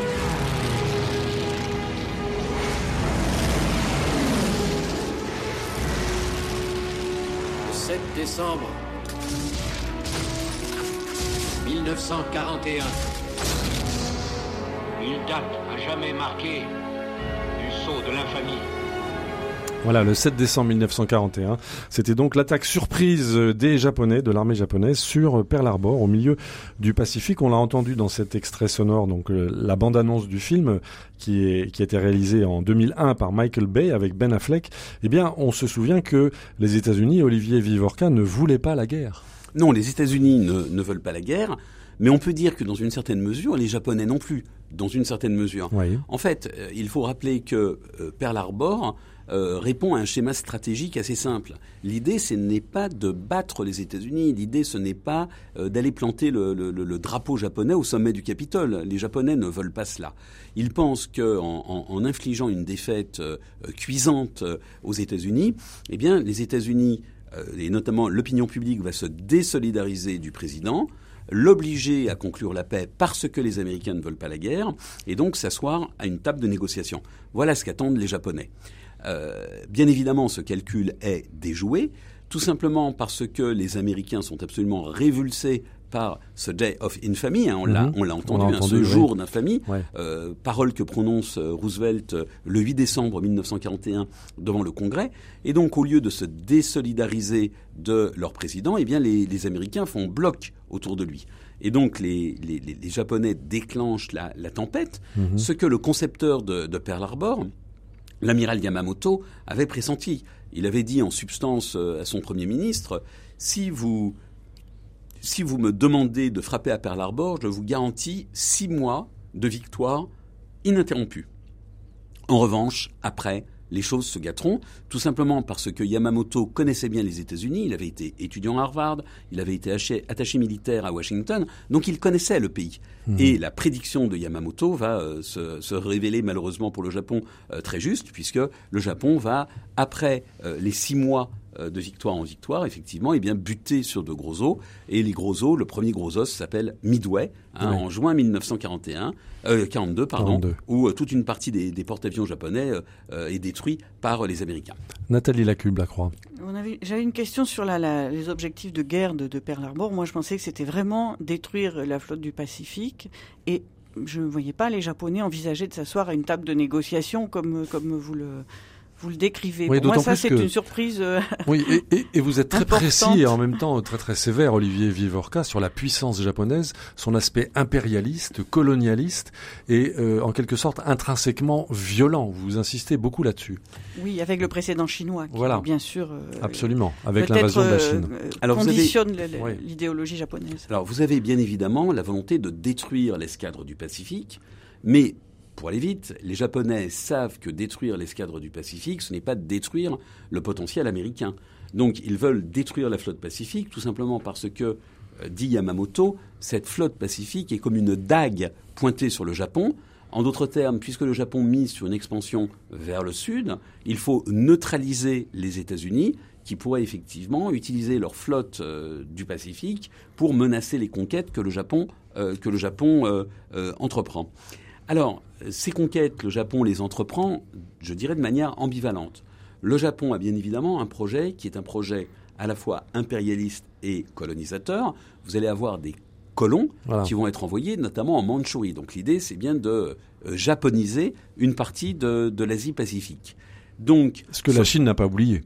Le 7 décembre 1941. Une date à jamais marquée du saut de l'infamie. Voilà, le 7 décembre 1941, c'était donc l'attaque surprise des Japonais, de l'armée japonaise, sur Pearl Harbor, au milieu du Pacifique. On l'a entendu dans cet extrait sonore, donc euh, la bande-annonce du film, qui, est, a été réalisé en 2001 par Michael Bay avec Ben Affleck. Eh bien, on se souvient que les États-Unis, Olivier Vivorca, ne voulaient pas la guerre. Non, les États-Unis ne veulent pas la guerre, mais on peut dire que dans une certaine mesure, les Japonais non plus, dans une certaine mesure. Oui. En fait, euh, il faut rappeler que euh, Pearl Harbor euh, répond à un schéma stratégique assez simple. L'idée, ce n'est pas de battre les États-Unis. L'idée, ce n'est pas euh, d'aller planter le, le- le- le drapeau japonais au sommet du Capitole. Les Japonais ne veulent pas cela. Ils pensent que en, infligeant une défaite euh, cuisante aux États-Unis, eh bien, les États-Unis et notamment l'opinion publique va se désolidariser du président l'obliger à conclure la paix parce que les Américains ne veulent pas la guerre, et donc s'asseoir à une table de négociation. Voilà ce qu'attendent les Japonais. Euh, bien évidemment, ce calcul est déjoué, tout simplement parce que les Américains sont absolument révulsés par ce Day of Infamy, hein, on l'a Mhm. On entendu, hein, entendu, ce oui. jour d'infamie, Ouais. euh, parole que prononce euh, Roosevelt euh, le 8 décembre 1941 devant le Congrès. Et donc, au lieu de se désolidariser de leur président, eh bien, les, les Américains font bloc autour de lui. Et donc, les, les- les- les Japonais déclenchent la, la tempête, Mhm. ce que le concepteur de, de Pearl Harbor, l'amiral Yamamoto, avait pressenti. Il avait dit en substance à son Premier ministre, si vous, si vous me demandez de frapper à Pearl Harbor, je vous garantis six mois de victoire ininterrompue. En revanche, après, les choses se gâteront, tout simplement parce que Yamamoto connaissait bien les États-Unis, il avait été étudiant à Harvard, il avait été attaché, attaché militaire à Washington, donc il connaissait le pays. Et la prédiction de Yamamoto va euh, se, se révéler malheureusement pour le Japon euh, très juste, puisque le Japon va, après euh, les six mois de victoire en victoire, effectivement, eh bien, buter sur de gros os. Et les gros os, le premier gros os s'appelle Midway, hein, Oui. en juin 1941, euh, 42, pardon, 42. où euh, toute une partie des, des porte-avions japonais euh, euh, est détruite par euh, les Américains. Nathalie Lacube, la Croix. J'avais une question sur la- la- les objectifs de guerre de, de Pearl Harbor. Moi, je pensais que c'était vraiment détruire la flotte du Pacifique et je ne voyais pas les Japonais envisager de s'asseoir à une table de négociation comme, comme vous le, vous le décrivez. Oui, Pour moi, ça, c'est que- une surprise. euh, [laughs] Oui, et, et- et vous êtes très Importante. précis et en même temps très très sévère, Olivier Vivorca, sur la puissance japonaise, son aspect impérialiste, colonialiste et euh, en quelque sorte intrinsèquement violent. Vous insistez beaucoup là-dessus. oui, avec le précédent chinois, qui Voilà. bien sûr euh, Absolument, avec l'invasion de la Chine. euh, Alors, vous avez- conditionne l'idéologie japonaise. Alors, vous avez bien évidemment la volonté de détruire l'escadre du Pacifique, mais pour aller vite, les Japonais savent que détruire l'escadre du Pacifique, ce n'est pas détruire le potentiel américain. Donc, ils veulent détruire la flotte pacifique tout simplement parce que, euh, dit Yamamoto, cette flotte pacifique est comme une dague pointée sur le Japon. En d'autres termes, puisque le Japon mise sur une expansion vers le sud, il faut neutraliser les États-Unis qui pourraient effectivement utiliser leur flotte euh, du Pacifique pour menacer les conquêtes que le Japon, euh, entreprend. Alors, ces conquêtes, le Japon les entreprend, je dirais, de manière ambivalente. Le Japon a bien évidemment un projet qui est un projet à la fois impérialiste et colonisateur. Vous allez avoir des colons Voilà. qui vont être envoyés notamment en Mandchourie. Donc l'idée, c'est bien de euh, japoniser une partie de, de l'Asie-Pacifique. Donc, Ce que la Chine n'a pas oublié.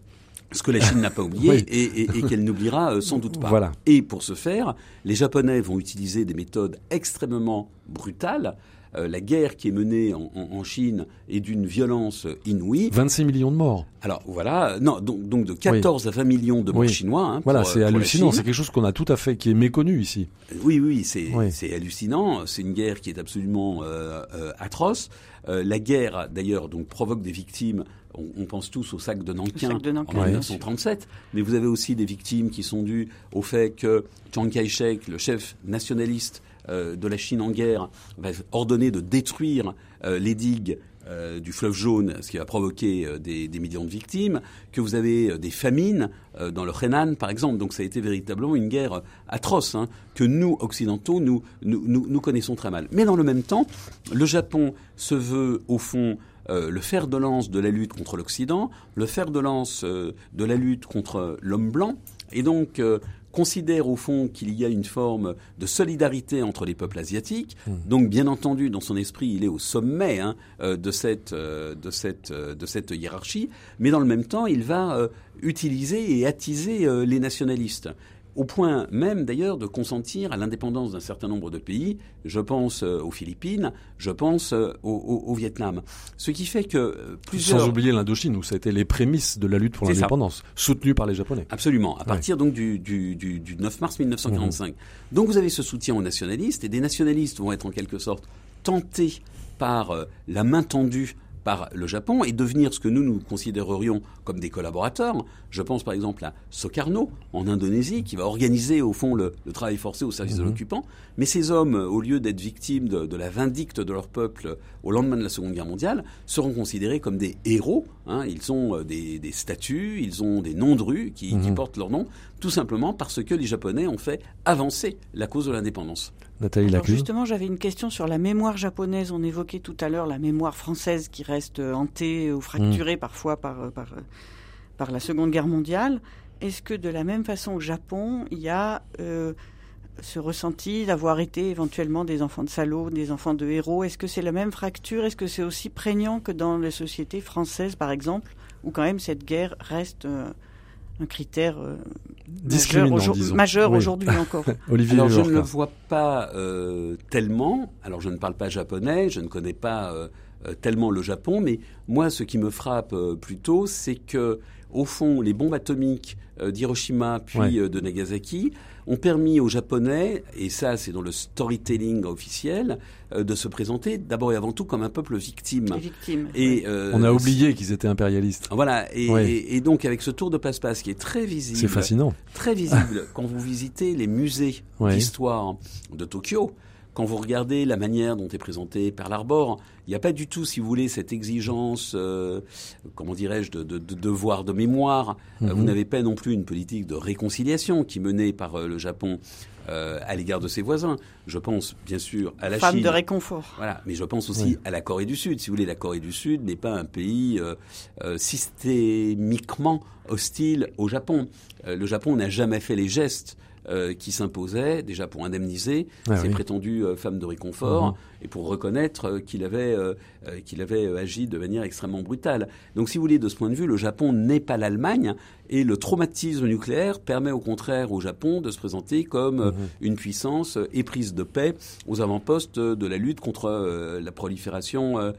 ce que la Chine n'a pas oublié [laughs] Oui. et, et- et qu'elle n'oubliera euh, sans doute pas. Voilà. Et pour ce faire, les Japonais vont utiliser des méthodes extrêmement brutales. Euh, la guerre qui est menée en, en- en Chine est d'une violence inouïe. 26 millions de morts. Alors voilà, non, donc, donc de 14 à 20 millions de morts Oui. chinois. hein, Voilà, c'est euh, hallucinant. C'est quelque chose qu'on a tout à fait, qui est méconnu ici. Oui, oui, c'est Oui. c'est hallucinant. C'est une guerre qui est absolument euh, euh, atroce. Euh, la guerre, d'ailleurs, donc provoque des victimes. On, on pense tous au sac de Nankin, sac de Nankin, en bien 1937, mais vous avez aussi des victimes qui sont dues au fait que Chiang Kai-shek, le chef nationaliste euh, de la Chine en guerre, va ordonner de détruire euh, les digues euh, du fleuve jaune, ce qui va provoquer euh, des, millions de victimes, que vous avez euh, des famines euh, dans le Henan, par exemple. Donc ça a été véritablement une guerre euh, atroce hein, que nous, occidentaux, nous, nous, connaissons très mal. Mais dans le même temps, le Japon se veut, au fond, euh, le fer de lance de la lutte contre l'Occident, le fer de lance euh, de la lutte contre l'homme blanc, et donc euh, considère au fond qu'il y a une forme de solidarité entre les peuples asiatiques. Donc, bien entendu, dans son esprit, il est au sommet hein, euh, de cette euh, de cette euh, de cette hiérarchie, mais dans le même temps, il va utiliser et attiser les nationalistes au point même d'ailleurs de consentir à l'indépendance d'un certain nombre de pays. Je pense euh, aux Philippines, je pense euh, au, au- au Vietnam. Ce qui fait que euh, plusieurs... Sans oublier l'Indochine, où ça a été les prémices de la lutte pour l'indépendance, soutenue par les Japonais. Absolument, à partir donc du, du, du, du 9 mars 1945. Mhm. Donc vous avez ce soutien aux nationalistes, et des nationalistes vont être en quelque sorte tentés par la main tendue par le Japon et devenir ce que nous nous considérerions comme des collaborateurs. Je pense par exemple à Sokarno en Indonésie qui va organiser au fond le, le travail forcé au service de Mhm. l'occupant. Mais ces hommes, au lieu d'être victimes de, de la vindicte de leur peuple au lendemain de la Seconde Guerre mondiale, seront considérés comme des héros. Hein. Ils ont euh, des, des statues, ils ont des noms de rues qui, qui Mhm. portent leur nom, tout simplement parce que les Japonais ont fait avancer la cause de l'indépendance. Nathalie Alors justement, j'avais une question sur la mémoire japonaise. On évoquait tout à l'heure la mémoire française qui reste euh, hantée ou fracturée parfois par, euh, par, par la Seconde Guerre mondiale. Est-ce que de la même façon au Japon, il y a euh, ce ressenti d'avoir été éventuellement des enfants de salauds, des enfants de héros Est-ce que c'est la même fracture? Est-ce que c'est aussi prégnant que dans les sociétés françaises, par exemple, où quand même cette guerre reste euh, un critère euh, majeur, Discriminant, aujourd- disons. majeur Oui. aujourd'hui [laughs] encore? Olivier Alors je ne le vois pas euh, tellement. Alors je ne parle pas japonais, je ne connais pas tellement le Japon, mais moi ce qui me frappe euh, plutôt, c'est que au fond les bombes atomiques euh, d'Hiroshima puis Ouais. euh, de Nagasaki ont permis aux Japonais, et ça c'est dans le storytelling officiel, euh, de se présenter d'abord et avant tout comme un peuple victime. les victimes. Et euh, On a oublié qu'ils étaient impérialistes. Voilà, et, Ouais. et- et donc avec ce tour de passe-passe qui est très visible, C'est fascinant. très visible [laughs] quand vous visitez les musées Ouais. d'histoire de Tokyo. Quand vous regardez la manière dont est présenté Pearl Harbor, il n'y a pas du tout, si vous voulez, cette exigence, euh, comment dirais-je, de, de, de devoir de mémoire. Euh, Mhm. vous n'avez pas non plus une politique de réconciliation qui est menée par euh, le Japon euh, à l'égard de ses voisins. Je pense bien sûr à la Femme Chine. de réconfort. Voilà, mais je pense aussi Oui. à la Corée du Sud. Si vous voulez, la Corée du Sud n'est pas un pays euh, euh, systémiquement hostile au Japon. Euh, le Japon n'a jamais fait les gestes euh, qui s'imposaient, déjà pour indemniser Ah ses oui. prétendues euh, femmes de réconfort Mhm. Et pour reconnaître euh, qu'il avait, euh, euh, qu'il avait agi de manière extrêmement brutale. Donc, si vous voulez, de ce point de vue, le Japon n'est pas l'Allemagne et le traumatisme nucléaire permet au contraire au Japon de se présenter comme Mhm. une puissance éprise de paix aux avant-postes de la lutte contre la prolifération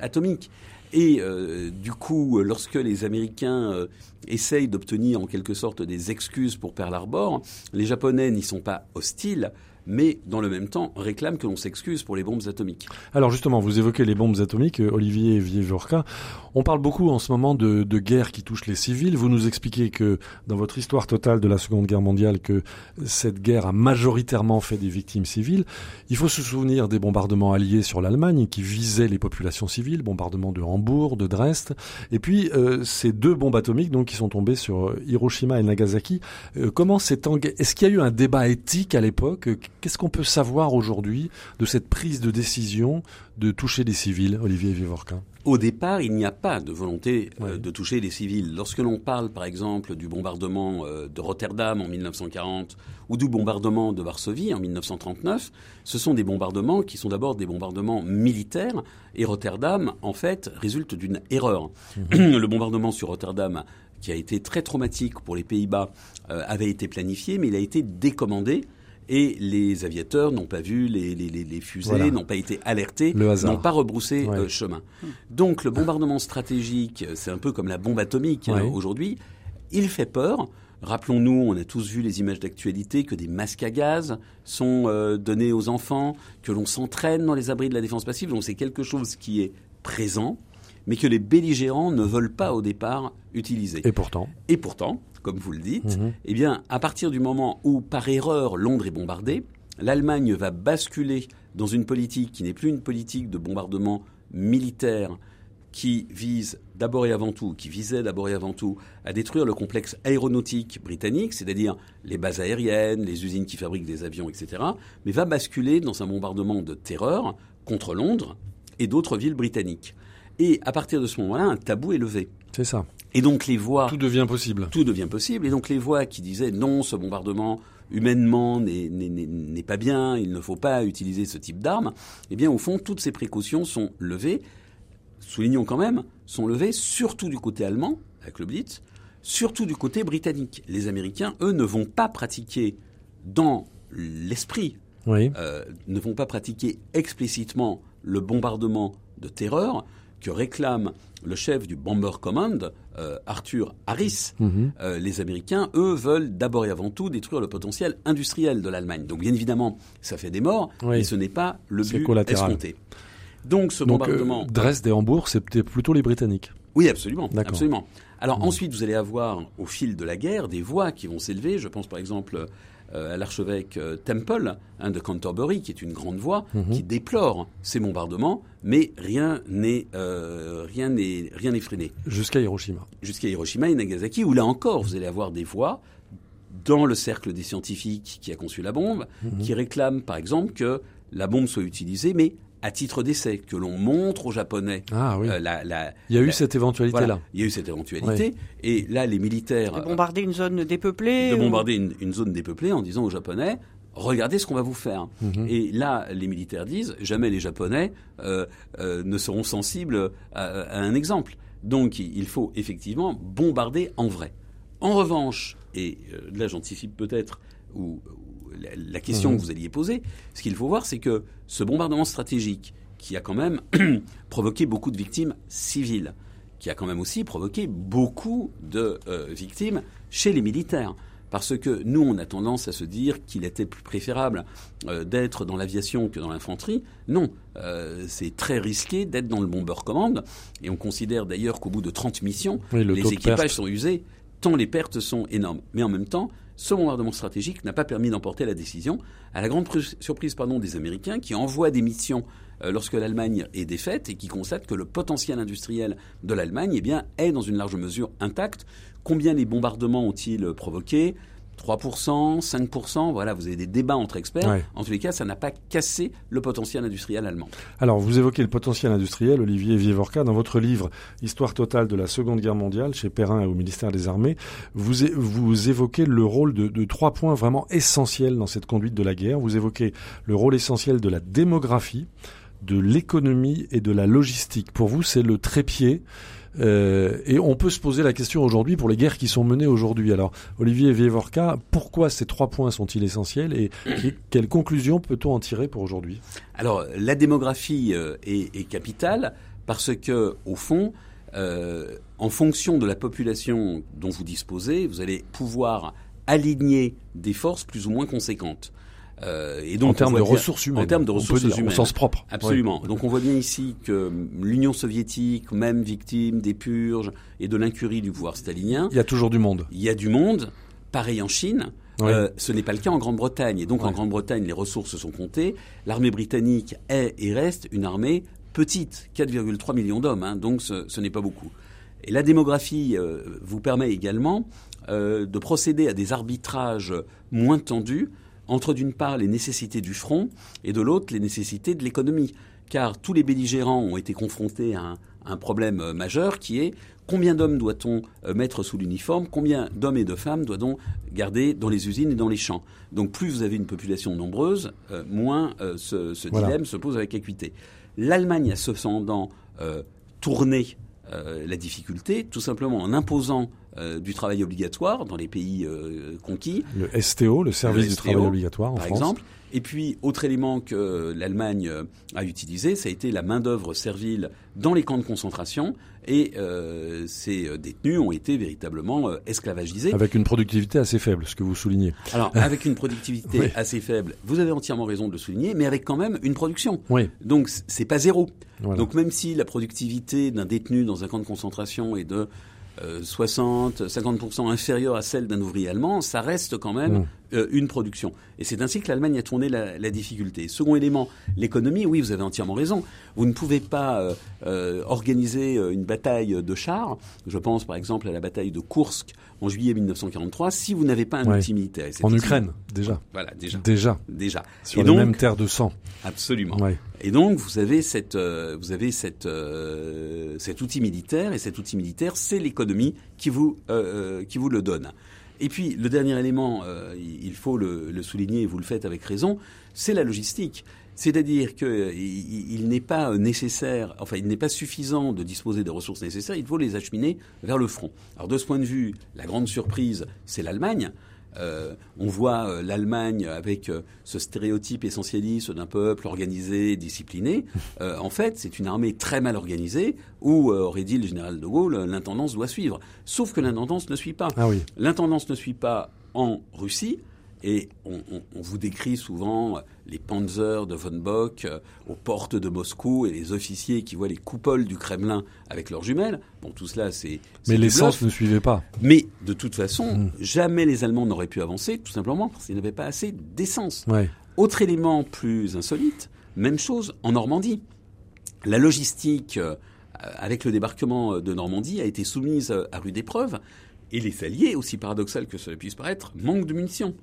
atomique. Et euh, du coup, lorsque les Américains euh, essayent d'obtenir en quelque sorte des excuses pour Pearl Harbor, les Japonais n'y sont pas hostiles, mais dans le même temps réclament que l'on s'excuse pour les bombes atomiques. Alors justement, vous évoquez les bombes atomiques, euh, Olivier Viejorka. On parle beaucoup en ce moment de, de guerre qui touche les civils. Vous nous expliquez que dans votre histoire totale de la Seconde Guerre mondiale, que cette guerre a majoritairement fait des victimes civiles. Il faut se souvenir des bombardements alliés sur l'Allemagne qui visaient les populations civiles, bombardements de Hambourg, de Dresde, et puis euh, ces deux bombes atomiques donc qui sont tombées sur euh, Hiroshima et Nagasaki. Euh, comment s'est Est-ce qu'il y a eu un débat éthique à l'époque Euh, Qu'est-ce qu'on peut savoir aujourd'hui de cette prise de décision de toucher des civils, Olivier Vivorca Au départ, il n'y a pas de volonté euh, Ouais. de toucher les civils. Lorsque l'on parle, par exemple, du bombardement euh, de Rotterdam en 1940 ou du bombardement de Varsovie en 1939, ce sont des bombardements qui sont d'abord des bombardements militaires. Et Rotterdam, en fait, résulte d'une erreur. [clears throat] Le bombardement sur Rotterdam, qui a été très traumatique pour les Pays-Bas, euh, avait été planifié, mais il a été décommandé. Et les aviateurs n'ont pas vu les, les, les- les fusées, Voilà. n'ont pas été alertés, n'ont pas rebroussé Ouais. euh, chemin. Donc le bombardement stratégique, euh, c'est un peu comme la bombe atomique hein, Ouais. aujourd'hui. Il fait peur. Rappelons-nous, on a tous vu les images d'actualité que des masques à gaz sont euh, donnés aux enfants, que l'on s'entraîne dans les abris de la défense passive. Donc c'est quelque chose qui est présent, mais que les belligérants ne veulent pas au départ utiliser. Et pourtant. Et pourtant, comme vous le dites, Mhm. eh bien, à partir du moment où, par erreur, Londres est bombardée, l'Allemagne va basculer dans une politique qui n'est plus une politique de bombardement militaire qui vise d'abord et avant tout, qui visait d'abord et avant tout à détruire le complexe aéronautique britannique, c'est-à-dire les bases aériennes, les usines qui fabriquent des avions, etc., mais va basculer dans un bombardement de terreur contre Londres et d'autres villes britanniques. Et à partir de ce moment-là, un tabou est levé. C'est ça. Et donc les voix Tout devient possible. tout devient possible. Et donc les voix qui disaient non, ce bombardement humainement n'est- pas bien, il ne faut pas utiliser ce type d'armes, eh bien au fond, toutes ces précautions sont levées, soulignons quand même, sont levées surtout du côté allemand, avec le Blitz, surtout du côté britannique. Les Américains, eux, ne vont pas pratiquer dans l'esprit, Oui. euh, ne vont pas pratiquer explicitement le bombardement de terreur que réclame le chef du Bomber Command, euh, Arthur Harris. Mhm. Euh, les Américains, eux, veulent d'abord et avant tout détruire le potentiel industriel de l'Allemagne. Donc, bien évidemment, ça fait des morts, Oui. mais ce n'est pas le but collatéral. escompté. Donc, ce Donc, euh, bombardement. Dresde et Hambourg, c'était plutôt les Britanniques. Oui, absolument. Absolument. Alors Mhm. ensuite, vous allez avoir au fil de la guerre des voix qui vont s'élever. Je pense par exemple euh, à l'archevêque euh, Temple hein, de Canterbury, qui est une grande voix, Mhm. qui déplore ces bombardements, mais rien n'est euh, rien n'est rien n'est freiné Jusqu'à Hiroshima. jusqu'à Hiroshima et Nagasaki, où là encore, vous allez avoir des voix dans le cercle des scientifiques qui a conçu la bombe, Mhm. qui réclament par exemple que la bombe soit utilisée, mais à titre d'essai, que l'on montre aux Japonais Ah oui. euh, la, la- Il y a eu la- cette éventualité-là. voilà, il y a eu cette éventualité. Et là, les militaires De bombarder une zone dépeuplée de ou- bombarder une, une zone dépeuplée en disant aux Japonais regardez ce qu'on va vous faire. Mhm. Et là, les militaires disent jamais les Japonais euh, euh, ne seront sensibles à, à un exemple. Donc, il faut effectivement bombarder en vrai. En revanche, et là j'anticipe peut-être ou la, la question Mhm. que vous alliez poser, ce qu'il faut voir, c'est que ce bombardement stratégique, qui a quand même [clears throat] provoqué beaucoup de victimes civiles, qui a quand même aussi provoqué beaucoup de euh, victimes chez les militaires. Parce que nous, on a tendance à se dire qu'il était plus préférable euh, d'être dans l'aviation que dans l'infanterie. Non, euh, c'est très risqué d'être dans le bomber command. Et on considère d'ailleurs qu'au bout de 30 missions, Oui, le les équipages sont usés, tant les pertes sont énormes. Mais en même temps, ce bombardement stratégique n'a pas permis d'emporter la décision, à la grande pr- surprise des Américains qui envoient des missions euh, lorsque l'Allemagne est défaite et qui constatent que le potentiel industriel de l'Allemagne eh est dans une large mesure intact. Combien les bombardements ont-ils provoqué? 3%, 5%, voilà, vous avez des débats entre experts. Ouais. En tous les cas, ça n'a pas cassé le potentiel industriel allemand. Alors, vous évoquez le potentiel industriel, Olivier Vievorka, dans votre livre Histoire totale de la Seconde Guerre mondiale, chez Perrin et au ministère des Armées, vous, vous évoquez le rôle de, de trois points vraiment essentiels dans cette conduite de la guerre. Vous évoquez le rôle essentiel de la démographie, de l'économie et de la logistique. Pour vous, c'est le trépied. Euh, et on peut se poser la question aujourd'hui pour les guerres qui sont menées aujourd'hui. Alors, Olivier Vievorka, pourquoi ces trois points sont-ils essentiels et, quelles conclusions peut-on en tirer pour aujourd'hui? Alors, la démographie euh, est, est capitale parce que, au fond, euh, en fonction de la population dont vous disposez, vous allez pouvoir aligner des forces plus ou moins conséquentes. Euh, et donc, en termes de ressources humaines. En termes de ressources dire, humaines. Au sens propre. Absolument. Oui. Donc on voit bien ici que l'Union soviétique, même victime des purges et de l'incurie du pouvoir stalinien, Il y a toujours du monde. il y a du monde. Pareil en Chine. Oui. Euh, ce n'est pas le cas en Grande-Bretagne. Et donc en. Grande-Bretagne, les ressources sont comptées. L'armée britannique est et reste une armée petite, 4,3 millions d'hommes. hein. donc ce, ce n'est pas beaucoup. Et la démographie euh, vous permet également de procéder à des arbitrages moins tendus entre d'une part les nécessités du front et de l'autre les nécessités de l'économie. Car tous les belligérants ont été confrontés à un, un problème euh, majeur qui est combien d'hommes doit-on euh, mettre sous l'uniforme, combien d'hommes et de femmes doit-on garder dans les usines et dans les champs. Donc plus vous avez une population nombreuse, euh, moins ce, ce Voilà. dilemme se pose avec acuité. L'Allemagne a cependant tourné la difficulté, tout simplement en imposant euh, du travail obligatoire dans les pays euh, conquis, Le STO, le service Le du travail obligatoire en par France. exemple. Et puis, autre élément que l'Allemagne euh, a utilisé, ça a été la main-d'œuvre servile dans les camps de concentration. Et euh, ces détenus ont été véritablement esclavagisés. Avec une productivité assez faible, ce que vous soulignez. Alors, [laughs] avec une productivité Oui. assez faible, vous avez entièrement raison de le souligner, mais avec quand même une production. Oui, Donc, c'est pas zéro. voilà. Donc, même si la productivité d'un détenu dans un camp de concentration est de euh, 60, 50% inférieure à celle d'un ouvrier allemand, ça reste quand même Mm. euh, une production. Et c'est ainsi que l'Allemagne a tourné la, la difficulté. Second élément, l'économie, oui, vous avez entièrement raison. Vous ne pouvez pas euh, euh, organiser euh, une bataille de chars, je pense par exemple à la bataille de Kursk en juillet 1943, si vous n'avez pas un Ouais. outil militaire. En Ukraine, déjà. Voilà, déjà. Déjà. Déjà. Sur Et les donc, mêmes terres de sang. absolument. Ouais. Et donc vous avez cette, euh, vous avez cette, euh, cet outil militaire et cet outil militaire, c'est l'économie qui vous, euh, euh, qui vous le donne. Et puis le dernier élément, euh, il il faut le, le souligner, et vous le faites avec raison, c'est la logistique. C'est-à-dire qu'il il, il n'est pas nécessaire, enfin il n'est pas suffisant de disposer des ressources nécessaires, il faut les acheminer vers le front. Alors de ce point de vue, la grande surprise, c'est l'Allemagne. Euh, on voit euh, l'Allemagne avec euh, ce stéréotype essentialiste d'un peuple organisé, discipliné. [laughs] Euh, en fait, c'est une armée très mal organisée où, euh, aurait dit le général de Gaulle, euh, l'intendance doit suivre. Sauf que l'intendance ne suit pas. Ah oui. L'intendance ne suit pas en Russie. Et on, on- on vous décrit souvent euh, les panzers de von Bock euh, aux portes de Moscou et les officiers qui voient les coupoles du Kremlin avec leurs jumelles. Bon, tout cela, c'est. Mais l'essence ne suivait pas. Mais de toute façon, Mm. jamais les Allemands n'auraient pu avancer, tout simplement parce qu'ils n'avaient pas assez d'essence. Ouais. Autre élément plus insolite, même chose en Normandie. La logistique, euh, avec le débarquement de Normandie, a été soumise euh, à rude épreuve. Et les Alliés, aussi paradoxal que cela puisse paraître, manquent de munitions.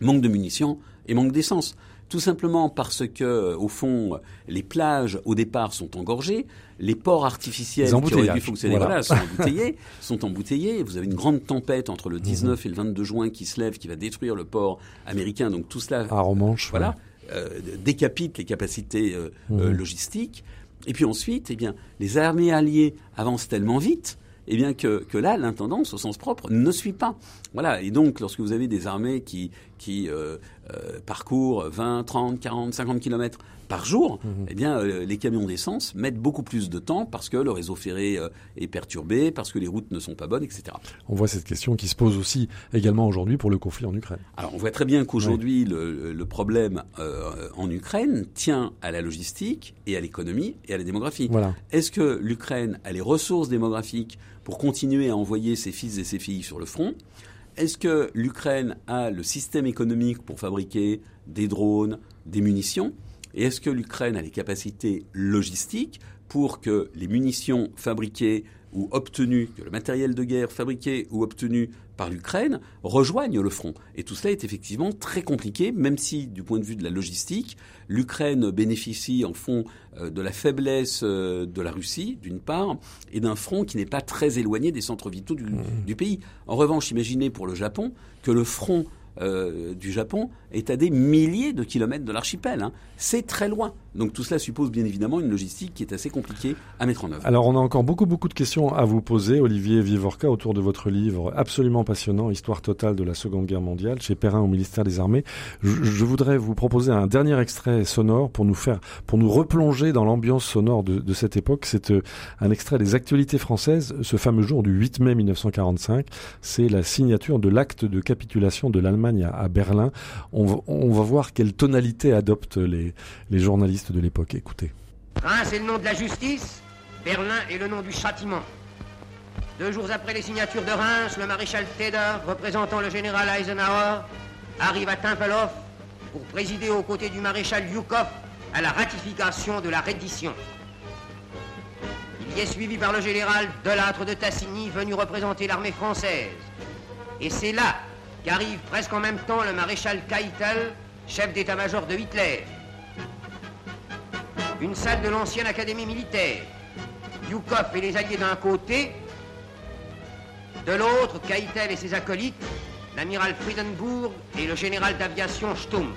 Manque de munitions et manque d'essence. Tout simplement parce que, euh, au fond, les plages au départ sont engorgées, les ports artificiels qui auraient dû fonctionner voilà. voilà, sont [laughs] embouteillés, sont embouteillés. Vous avez une grande tempête entre le 19 et le 22 juin qui se lève, qui va détruire le port américain. Donc tout cela À Romanche. voilà, euh, décapite les capacités euh, Mhm. euh, logistiques. Et puis ensuite, eh bien, les armées alliées avancent tellement vite, eh bien que, que là, l'intendance, au sens propre, ne suit pas. Voilà. Et donc, lorsque vous avez des armées qui, qui euh, euh, parcourent 20, 30, 40, 50 kilomètres par jour, Mhm. eh bien, euh, les camions d'essence mettent beaucoup plus de temps parce que le réseau ferré euh, est perturbé, parce que les routes ne sont pas bonnes, etc. On voit cette question qui se pose aussi également aujourd'hui pour le conflit en Ukraine. Alors, on voit très bien qu'aujourd'hui, le, le problème euh, en Ukraine tient à la logistique et à l'économie et à la démographie. Voilà. Est-ce que l'Ukraine a les ressources démographiques pour continuer à envoyer ses fils et ses filles sur le front? Est-ce que l'Ukraine a le système économique pour fabriquer des drones, des munitions? Et est-ce que l'Ukraine a les capacités logistiques pour que les munitions fabriquées ou obtenues, que le matériel de guerre fabriqué ou obtenu par l'Ukraine rejoignent le front. Et tout cela est effectivement très compliqué, même si du point de vue de la logistique, l'Ukraine bénéficie en fond euh, de la faiblesse euh, de la Russie, d'une part, et d'un front qui n'est pas très éloigné des centres vitaux du, du pays. En revanche, imaginez pour le Japon que le front euh, du Japon est à des milliers de kilomètres de l'archipel. hein. C'est très loin. Donc tout cela suppose bien évidemment une logistique qui est assez compliquée à mettre en œuvre. Alors, on a encore beaucoup, beaucoup de questions à vous poser, Olivier Vivorca, autour de votre livre absolument passionnant, Histoire totale de la Seconde Guerre mondiale, chez Perrin au ministère des Armées. Je, je voudrais vous proposer un dernier extrait sonore pour nous faire, pour nous replonger dans l'ambiance sonore de, de cette époque. C'est euh, un extrait des actualités françaises, ce fameux jour du 8 mai 1945. C'est la signature de l'acte de capitulation de l'Allemagne à, Berlin. On, va- voir quelle tonalité adoptent les, journalistes de l'époque. Écoutez. Reims est le nom de la justice, Berlin est le nom du châtiment. Deux jours après les signatures de Reims, le maréchal Tedder, représentant le général Eisenhower, arrive à Tempelhof pour présider aux côtés du maréchal Yukov à la ratification de la reddition. Il y est suivi par le général Delattre de Tassigny, venu représenter l'armée française. Et c'est là qu'arrive presque en même temps le maréchal Keitel, chef d'état-major de Hitler. Une salle de l'ancienne académie militaire. Yukov et les Alliés d'un côté, de l'autre, Keitel et ses acolytes, l'amiral Friedenburg et le général d'aviation Stumpf.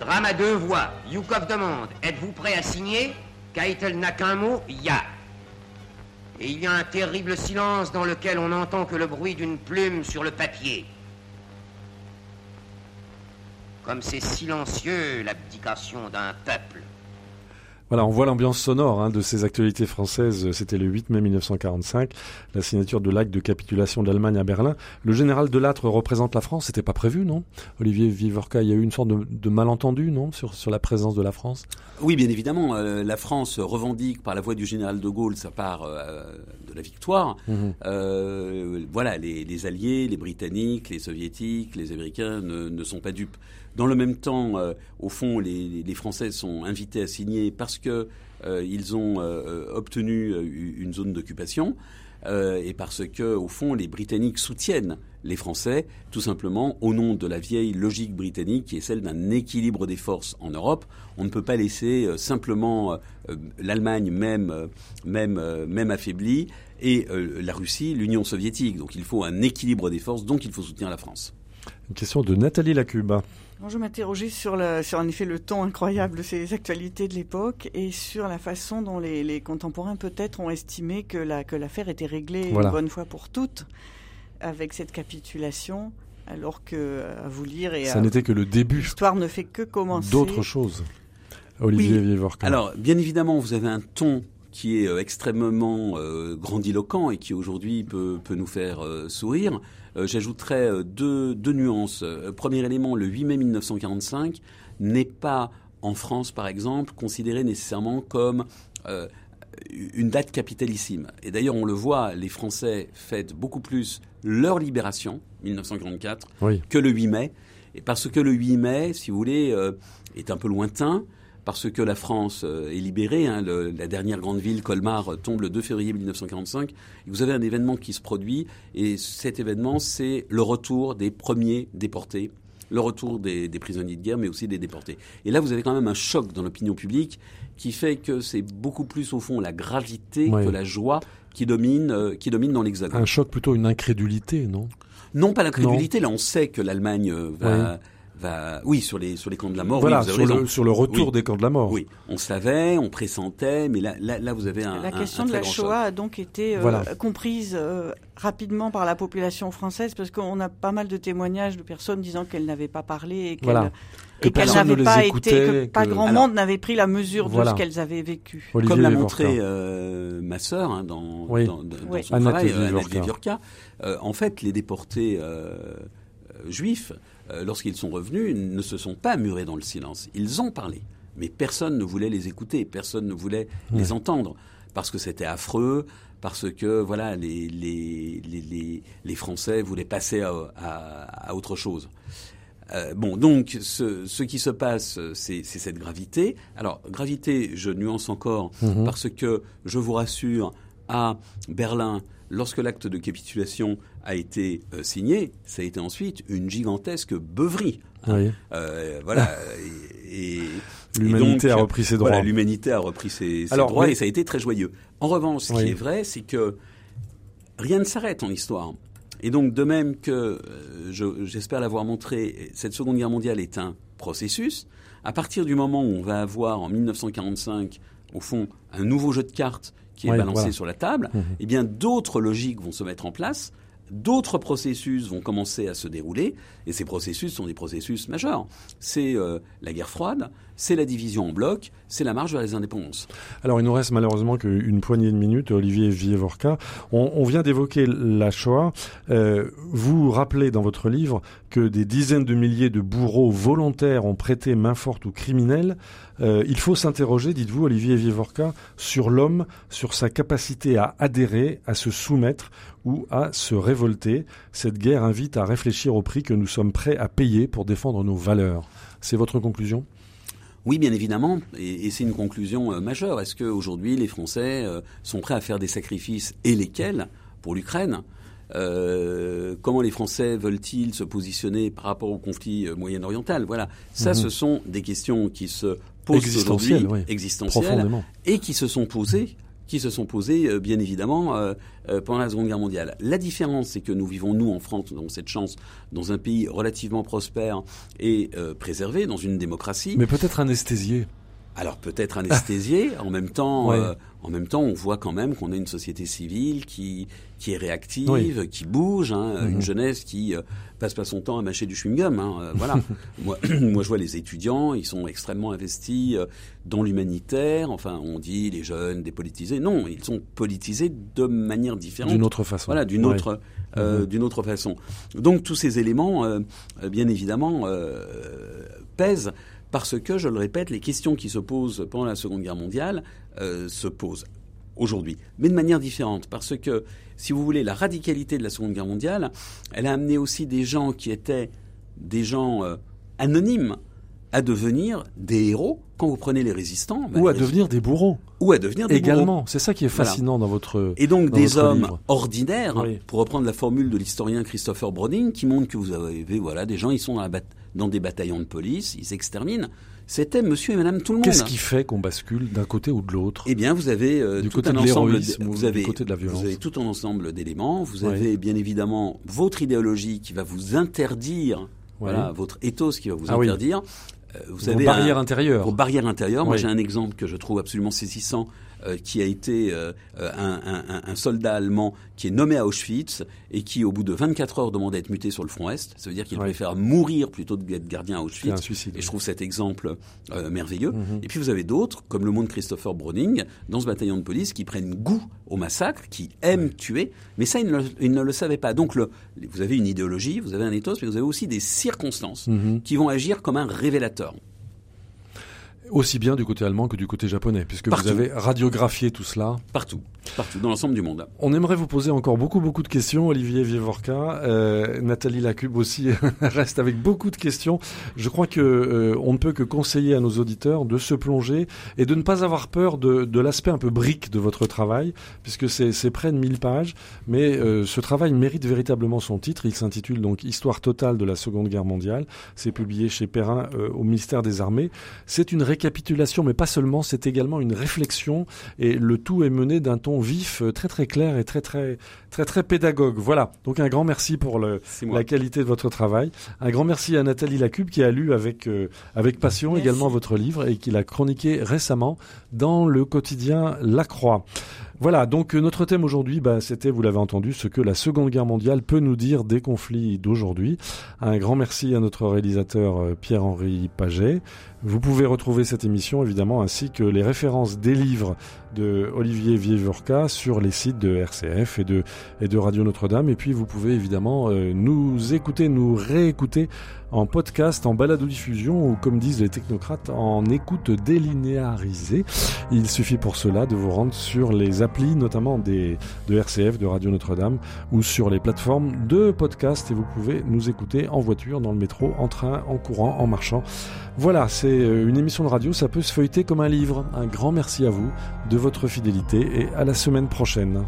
Drame à deux voix. Yukov demande Êtes-vous prêt à signer? Keitel n'a qu'un mot Ya. Et il y a un terrible silence dans lequel on n'entend que le bruit d'une plume sur le papier. Comme c'est silencieux l'abdication d'un peuple. Voilà, on voit l'ambiance sonore hein, de ces actualités françaises. C'était le 8 mai 1945, la signature de l'acte de capitulation de l'Allemagne à Berlin. Le général Delattre représente la France. C'était pas prévu, non? Olivier Vivorca, il y a eu une sorte de, de malentendu, non, sur, sur la présence de la France? Oui, bien évidemment. Euh, la France revendique par la voix du général de Gaulle sa part euh, de la victoire. Mhm. Euh, voilà, les, les Alliés, les Britanniques, les Soviétiques, les Américains ne, ne sont pas dupes. Dans le même temps, euh, au fond, les, Français sont invités à signer parce que euh, ils ont euh, obtenu une zone d'occupation et parce que, au fond, les Britanniques soutiennent les Français, tout simplement au nom de la vieille logique britannique qui est celle d'un équilibre des forces en Europe. On ne peut pas laisser simplement l'Allemagne même, même, même affaiblie et la Russie, l'Union soviétique. Donc il faut un équilibre des forces, donc il faut soutenir la France. Une question de Nathalie Lacuba. Je m'interrogeais sur, en effet le ton incroyable de ces actualités de l'époque et sur la façon dont les, les contemporains peut-être ont estimé que la que l'affaire était réglée Voilà. une bonne fois pour toutes avec cette capitulation, alors que à vous lire et Ça à- n'était que le début l'histoire ne fait que commencer. d'autres choses. Olivier Oui. Vivorca. Alors, bien évidemment, vous avez un ton qui est euh, extrêmement euh, grandiloquent et qui aujourd'hui peut, peut nous faire euh, sourire. Euh, J'ajouterais euh, deux, deux nuances. Euh, premier élément, le 8 mai 1945 n'est pas en France, par exemple, considéré nécessairement comme euh, une date capitalissime. Et d'ailleurs, on le voit, les Français fêtent beaucoup plus leur libération, 1944, Oui. que le 8 mai. Et parce que le 8 mai, si vous voulez, euh, est un peu lointain, parce que la France euh, est libérée, hein, le- la dernière grande ville, Colmar, euh, tombe le 2 février 1945, et vous avez un événement qui se produit, et cet événement, c'est le retour des premiers déportés, le retour des, des prisonniers de guerre, mais aussi des déportés. Et là, vous avez quand même un choc dans l'opinion publique qui fait que c'est beaucoup plus, au fond, la gravité Ouais. que la joie qui domine, euh, qui domine dans l'Hexagone. Un choc, plutôt une incrédulité, non? Non, pas l'incrédulité. Là, on sait que l'Allemagne va. Va, oui, sur les sur les camps de la mort. Voilà, oui, vous avez sur le, sur le retour Oui. des camps de la mort. Oui, on savait, on pressentait, mais là, là, là, vous avez un. La question un de très la Shoah a donc été euh, Voilà. comprise euh, rapidement par la population française parce qu'on a pas mal de témoignages de personnes disant qu'elles n'avaient pas parlé et qu'elles Voilà. Que et qu'elles personne ne n'avaient pas écoutait, été, que pas grand Alors- monde n'avait pris la mesure Voilà. de ce qu'elles avaient vécu. Olivier Comme l'a montré euh, ma sœur hein, dans, Oui. dans, dans Oui. son Annette travail, Annette Vivorca. Vivorca, euh, en fait, les déportés euh, euh, juifs, euh, lorsqu'ils sont revenus, ne se sont pas murés dans le silence. Ils ont parlé, mais personne ne voulait les écouter, personne ne voulait les entendre parce que c'était affreux, parce que voilà, les, les, les, les, Français voulaient passer à, à, à autre chose. Euh, bon, donc ce, ce qui se passe, c'est c'est cette gravité. Alors, gravité, je nuance encore, Mhm. parce que je vous rassure, à Berlin, lorsque l'acte de capitulation a été euh, signé, ça a été ensuite une gigantesque beuverie. Oui. Euh, voilà. [laughs] et, et- L'humanité a repris ses droits. Voilà, l'humanité a repris ses, ses Alors, droits mais- et ça a été très joyeux. En revanche, ce Oui. qui est vrai, c'est que rien ne s'arrête en histoire. Et donc, de même que, euh, je- j'espère l'avoir montré, cette Seconde Guerre mondiale est un processus. À partir du moment où on va avoir, en 1945, au fond, un nouveau jeu de cartes qui est Oui, balancé voilà. sur la table, Mhm. eh bien, d'autres logiques vont se mettre en place, d'autres processus vont commencer à se dérouler, et ces processus sont des processus majeurs. C'est euh, la guerre froide, c'est la division en bloc, c'est la marche vers les indépendances. Alors, il nous reste malheureusement qu'une poignée de minutes, Olivier Vievorka. On, on vient d'évoquer la Shoah. Euh, vous rappelez dans votre livre que des dizaines de milliers de bourreaux volontaires ont prêté main forte aux criminels. Euh, il faut s'interroger, dites-vous, Olivier Vievorka, sur l'homme, sur sa capacité à adhérer, à se soumettre ou à se révolter. Cette guerre invite à réfléchir au prix que nous sommes prêts à payer pour défendre nos valeurs. C'est votre conclusion? Oui, bien évidemment, et, et c'est une conclusion euh, majeure. Est-ce qu'aujourd'hui, les Français euh, sont prêts à faire des sacrifices, et lesquels, pour l'Ukraine? Euh, Comment les Français veulent-ils se positionner par rapport au conflit moyen-oriental? Voilà, ça, Mhm. ce sont des questions qui se posent Existentielles, aujourd'hui, oui. existentielles, Profondément. et qui se sont posées qui se sont posées, euh, bien évidemment, euh, euh, pendant la Seconde Guerre mondiale. La différence, c'est que nous vivons, nous, en France, avons cette chance, dans un pays relativement prospère et préservé, dans une démocratie. Mais peut-être anesthésié. Alors peut-être anesthésié, [laughs] en même temps, Ouais. euh, en même temps, on voit quand même qu'on a une société civile qui qui est réactive, Oui. qui bouge, hein, Mhm. une jeunesse qui euh, passe pas son temps à mâcher du chewing-gum. Hein, euh, voilà. [laughs] moi, [clears throat] moi, je vois les étudiants, ils sont extrêmement investis euh, dans l'humanitaire. Enfin, on dit les jeunes dépolitisés. Non, ils sont politisés de manière différente. D'une autre façon. Voilà, d'une Ouais. autre, euh, Mhm. d'une autre façon. Donc tous ces éléments, euh, euh, bien évidemment, euh, pèsent parce que, je le répète, les questions qui se posent pendant la Seconde Guerre mondiale euh, se posent aujourd'hui, mais de manière différente, parce que, si vous voulez, la radicalité de la Seconde Guerre mondiale, elle a amené aussi des gens qui étaient des gens euh, anonymes à devenir des héros quand vous prenez les résistants. ben, Ou à les- devenir des bourreaux. ou à devenir des. Également. C'est ça qui est Voilà. fascinant dans votre. Et donc des hommes livre. ordinaires, Oui. pour reprendre la formule de l'historien Christopher Browning, qui montre que vous avez voilà des gens, ils sont dans, la bat- dans des bataillons de police, ils s'exterminent. C'était Monsieur et Madame tout le monde. Qu'est-ce qui fait qu'on bascule d'un côté ou de l'autre Eh bien, vous avez euh, Du tout côté un de ensemble, l'héroïsme ou vous du avez, côté de la violence vous avez tout un ensemble d'éléments. Vous Ouais. avez bien évidemment votre idéologie qui va vous interdire, voilà, votre ethos qui va vous Ah oui. interdire. Euh, vous Vos avez barrières un- intérieures. Vos barrières intérieures. Moi, j'ai un exemple que je trouve absolument saisissant, qui a été euh, euh, un, un- un- un soldat allemand qui est nommé à Auschwitz et qui, au bout de 24 heures, demande à être muté sur le front Est. Ça veut dire qu'il Ouais. préfère mourir plutôt que d'être gardien à Auschwitz. un suicide. Et je trouve cet exemple euh, merveilleux. Mhm. Et puis vous avez d'autres, comme le monde Christopher Browning, dans ce bataillon de police, qui prennent goût au massacre, qui aiment tuer, mais ça, ils ne, le, ils ne le savaient pas. Donc le, vous avez une idéologie, vous avez un ethos, mais vous avez aussi des circonstances Mhm. qui vont agir comme un révélateur. Aussi bien du côté allemand que du côté japonais, puisque Partout. vous avez radiographié tout cela. Partout, partout, dans l'ensemble du monde. On aimerait vous poser encore beaucoup, beaucoup de questions, Olivier Vievorka. Euh, Nathalie Lacube aussi [laughs] reste avec beaucoup de questions. Je crois que euh, on ne peut que conseiller à nos auditeurs de se plonger et de ne pas avoir peur de, l'aspect un peu brique de votre travail, puisque c'est près de 1000 pages. Mais euh, ce travail mérite véritablement son titre. Il s'intitule donc Histoire totale de la Seconde Guerre mondiale. C'est publié chez Perrin au ministère des Armées. C'est une récapitulation, mais pas seulement, c'est également une réflexion et le tout est mené d'un ton vif, euh, très très clair et très très très très pédagogue. Voilà. Donc un grand merci pour le, la qualité de votre travail. Un grand merci à Nathalie Lacube qui a lu avec euh, avec passion Merci. également votre livre et qui l'a chroniqué récemment dans le quotidien La Croix. Voilà, donc euh, notre thème aujourd'hui, bah, c'était, vous l'avez entendu, ce que la Seconde Guerre mondiale peut nous dire des conflits d'aujourd'hui. Un grand merci à notre réalisateur euh, Pierre-Henri Paget. Vous pouvez retrouver cette émission, évidemment, ainsi que les références des livres de Olivier Vievorka sur les sites de RCF et de, Radio Notre-Dame. Et puis, vous pouvez évidemment euh, nous écouter, nous réécouter en podcast, en balado-diffusion ou, comme disent les technocrates, en écoute délinéarisée. Il suffit pour cela de vous rendre sur les applis, notamment des, de RCF, de Radio Notre-Dame, ou sur les plateformes de podcast. Et vous pouvez nous écouter en voiture, dans le métro, en train, en courant, en marchant. Voilà, c'est euh, une émission de radio, ça peut se feuilleter comme un livre. Un grand merci à vous de votre fidélité et à la semaine prochaine.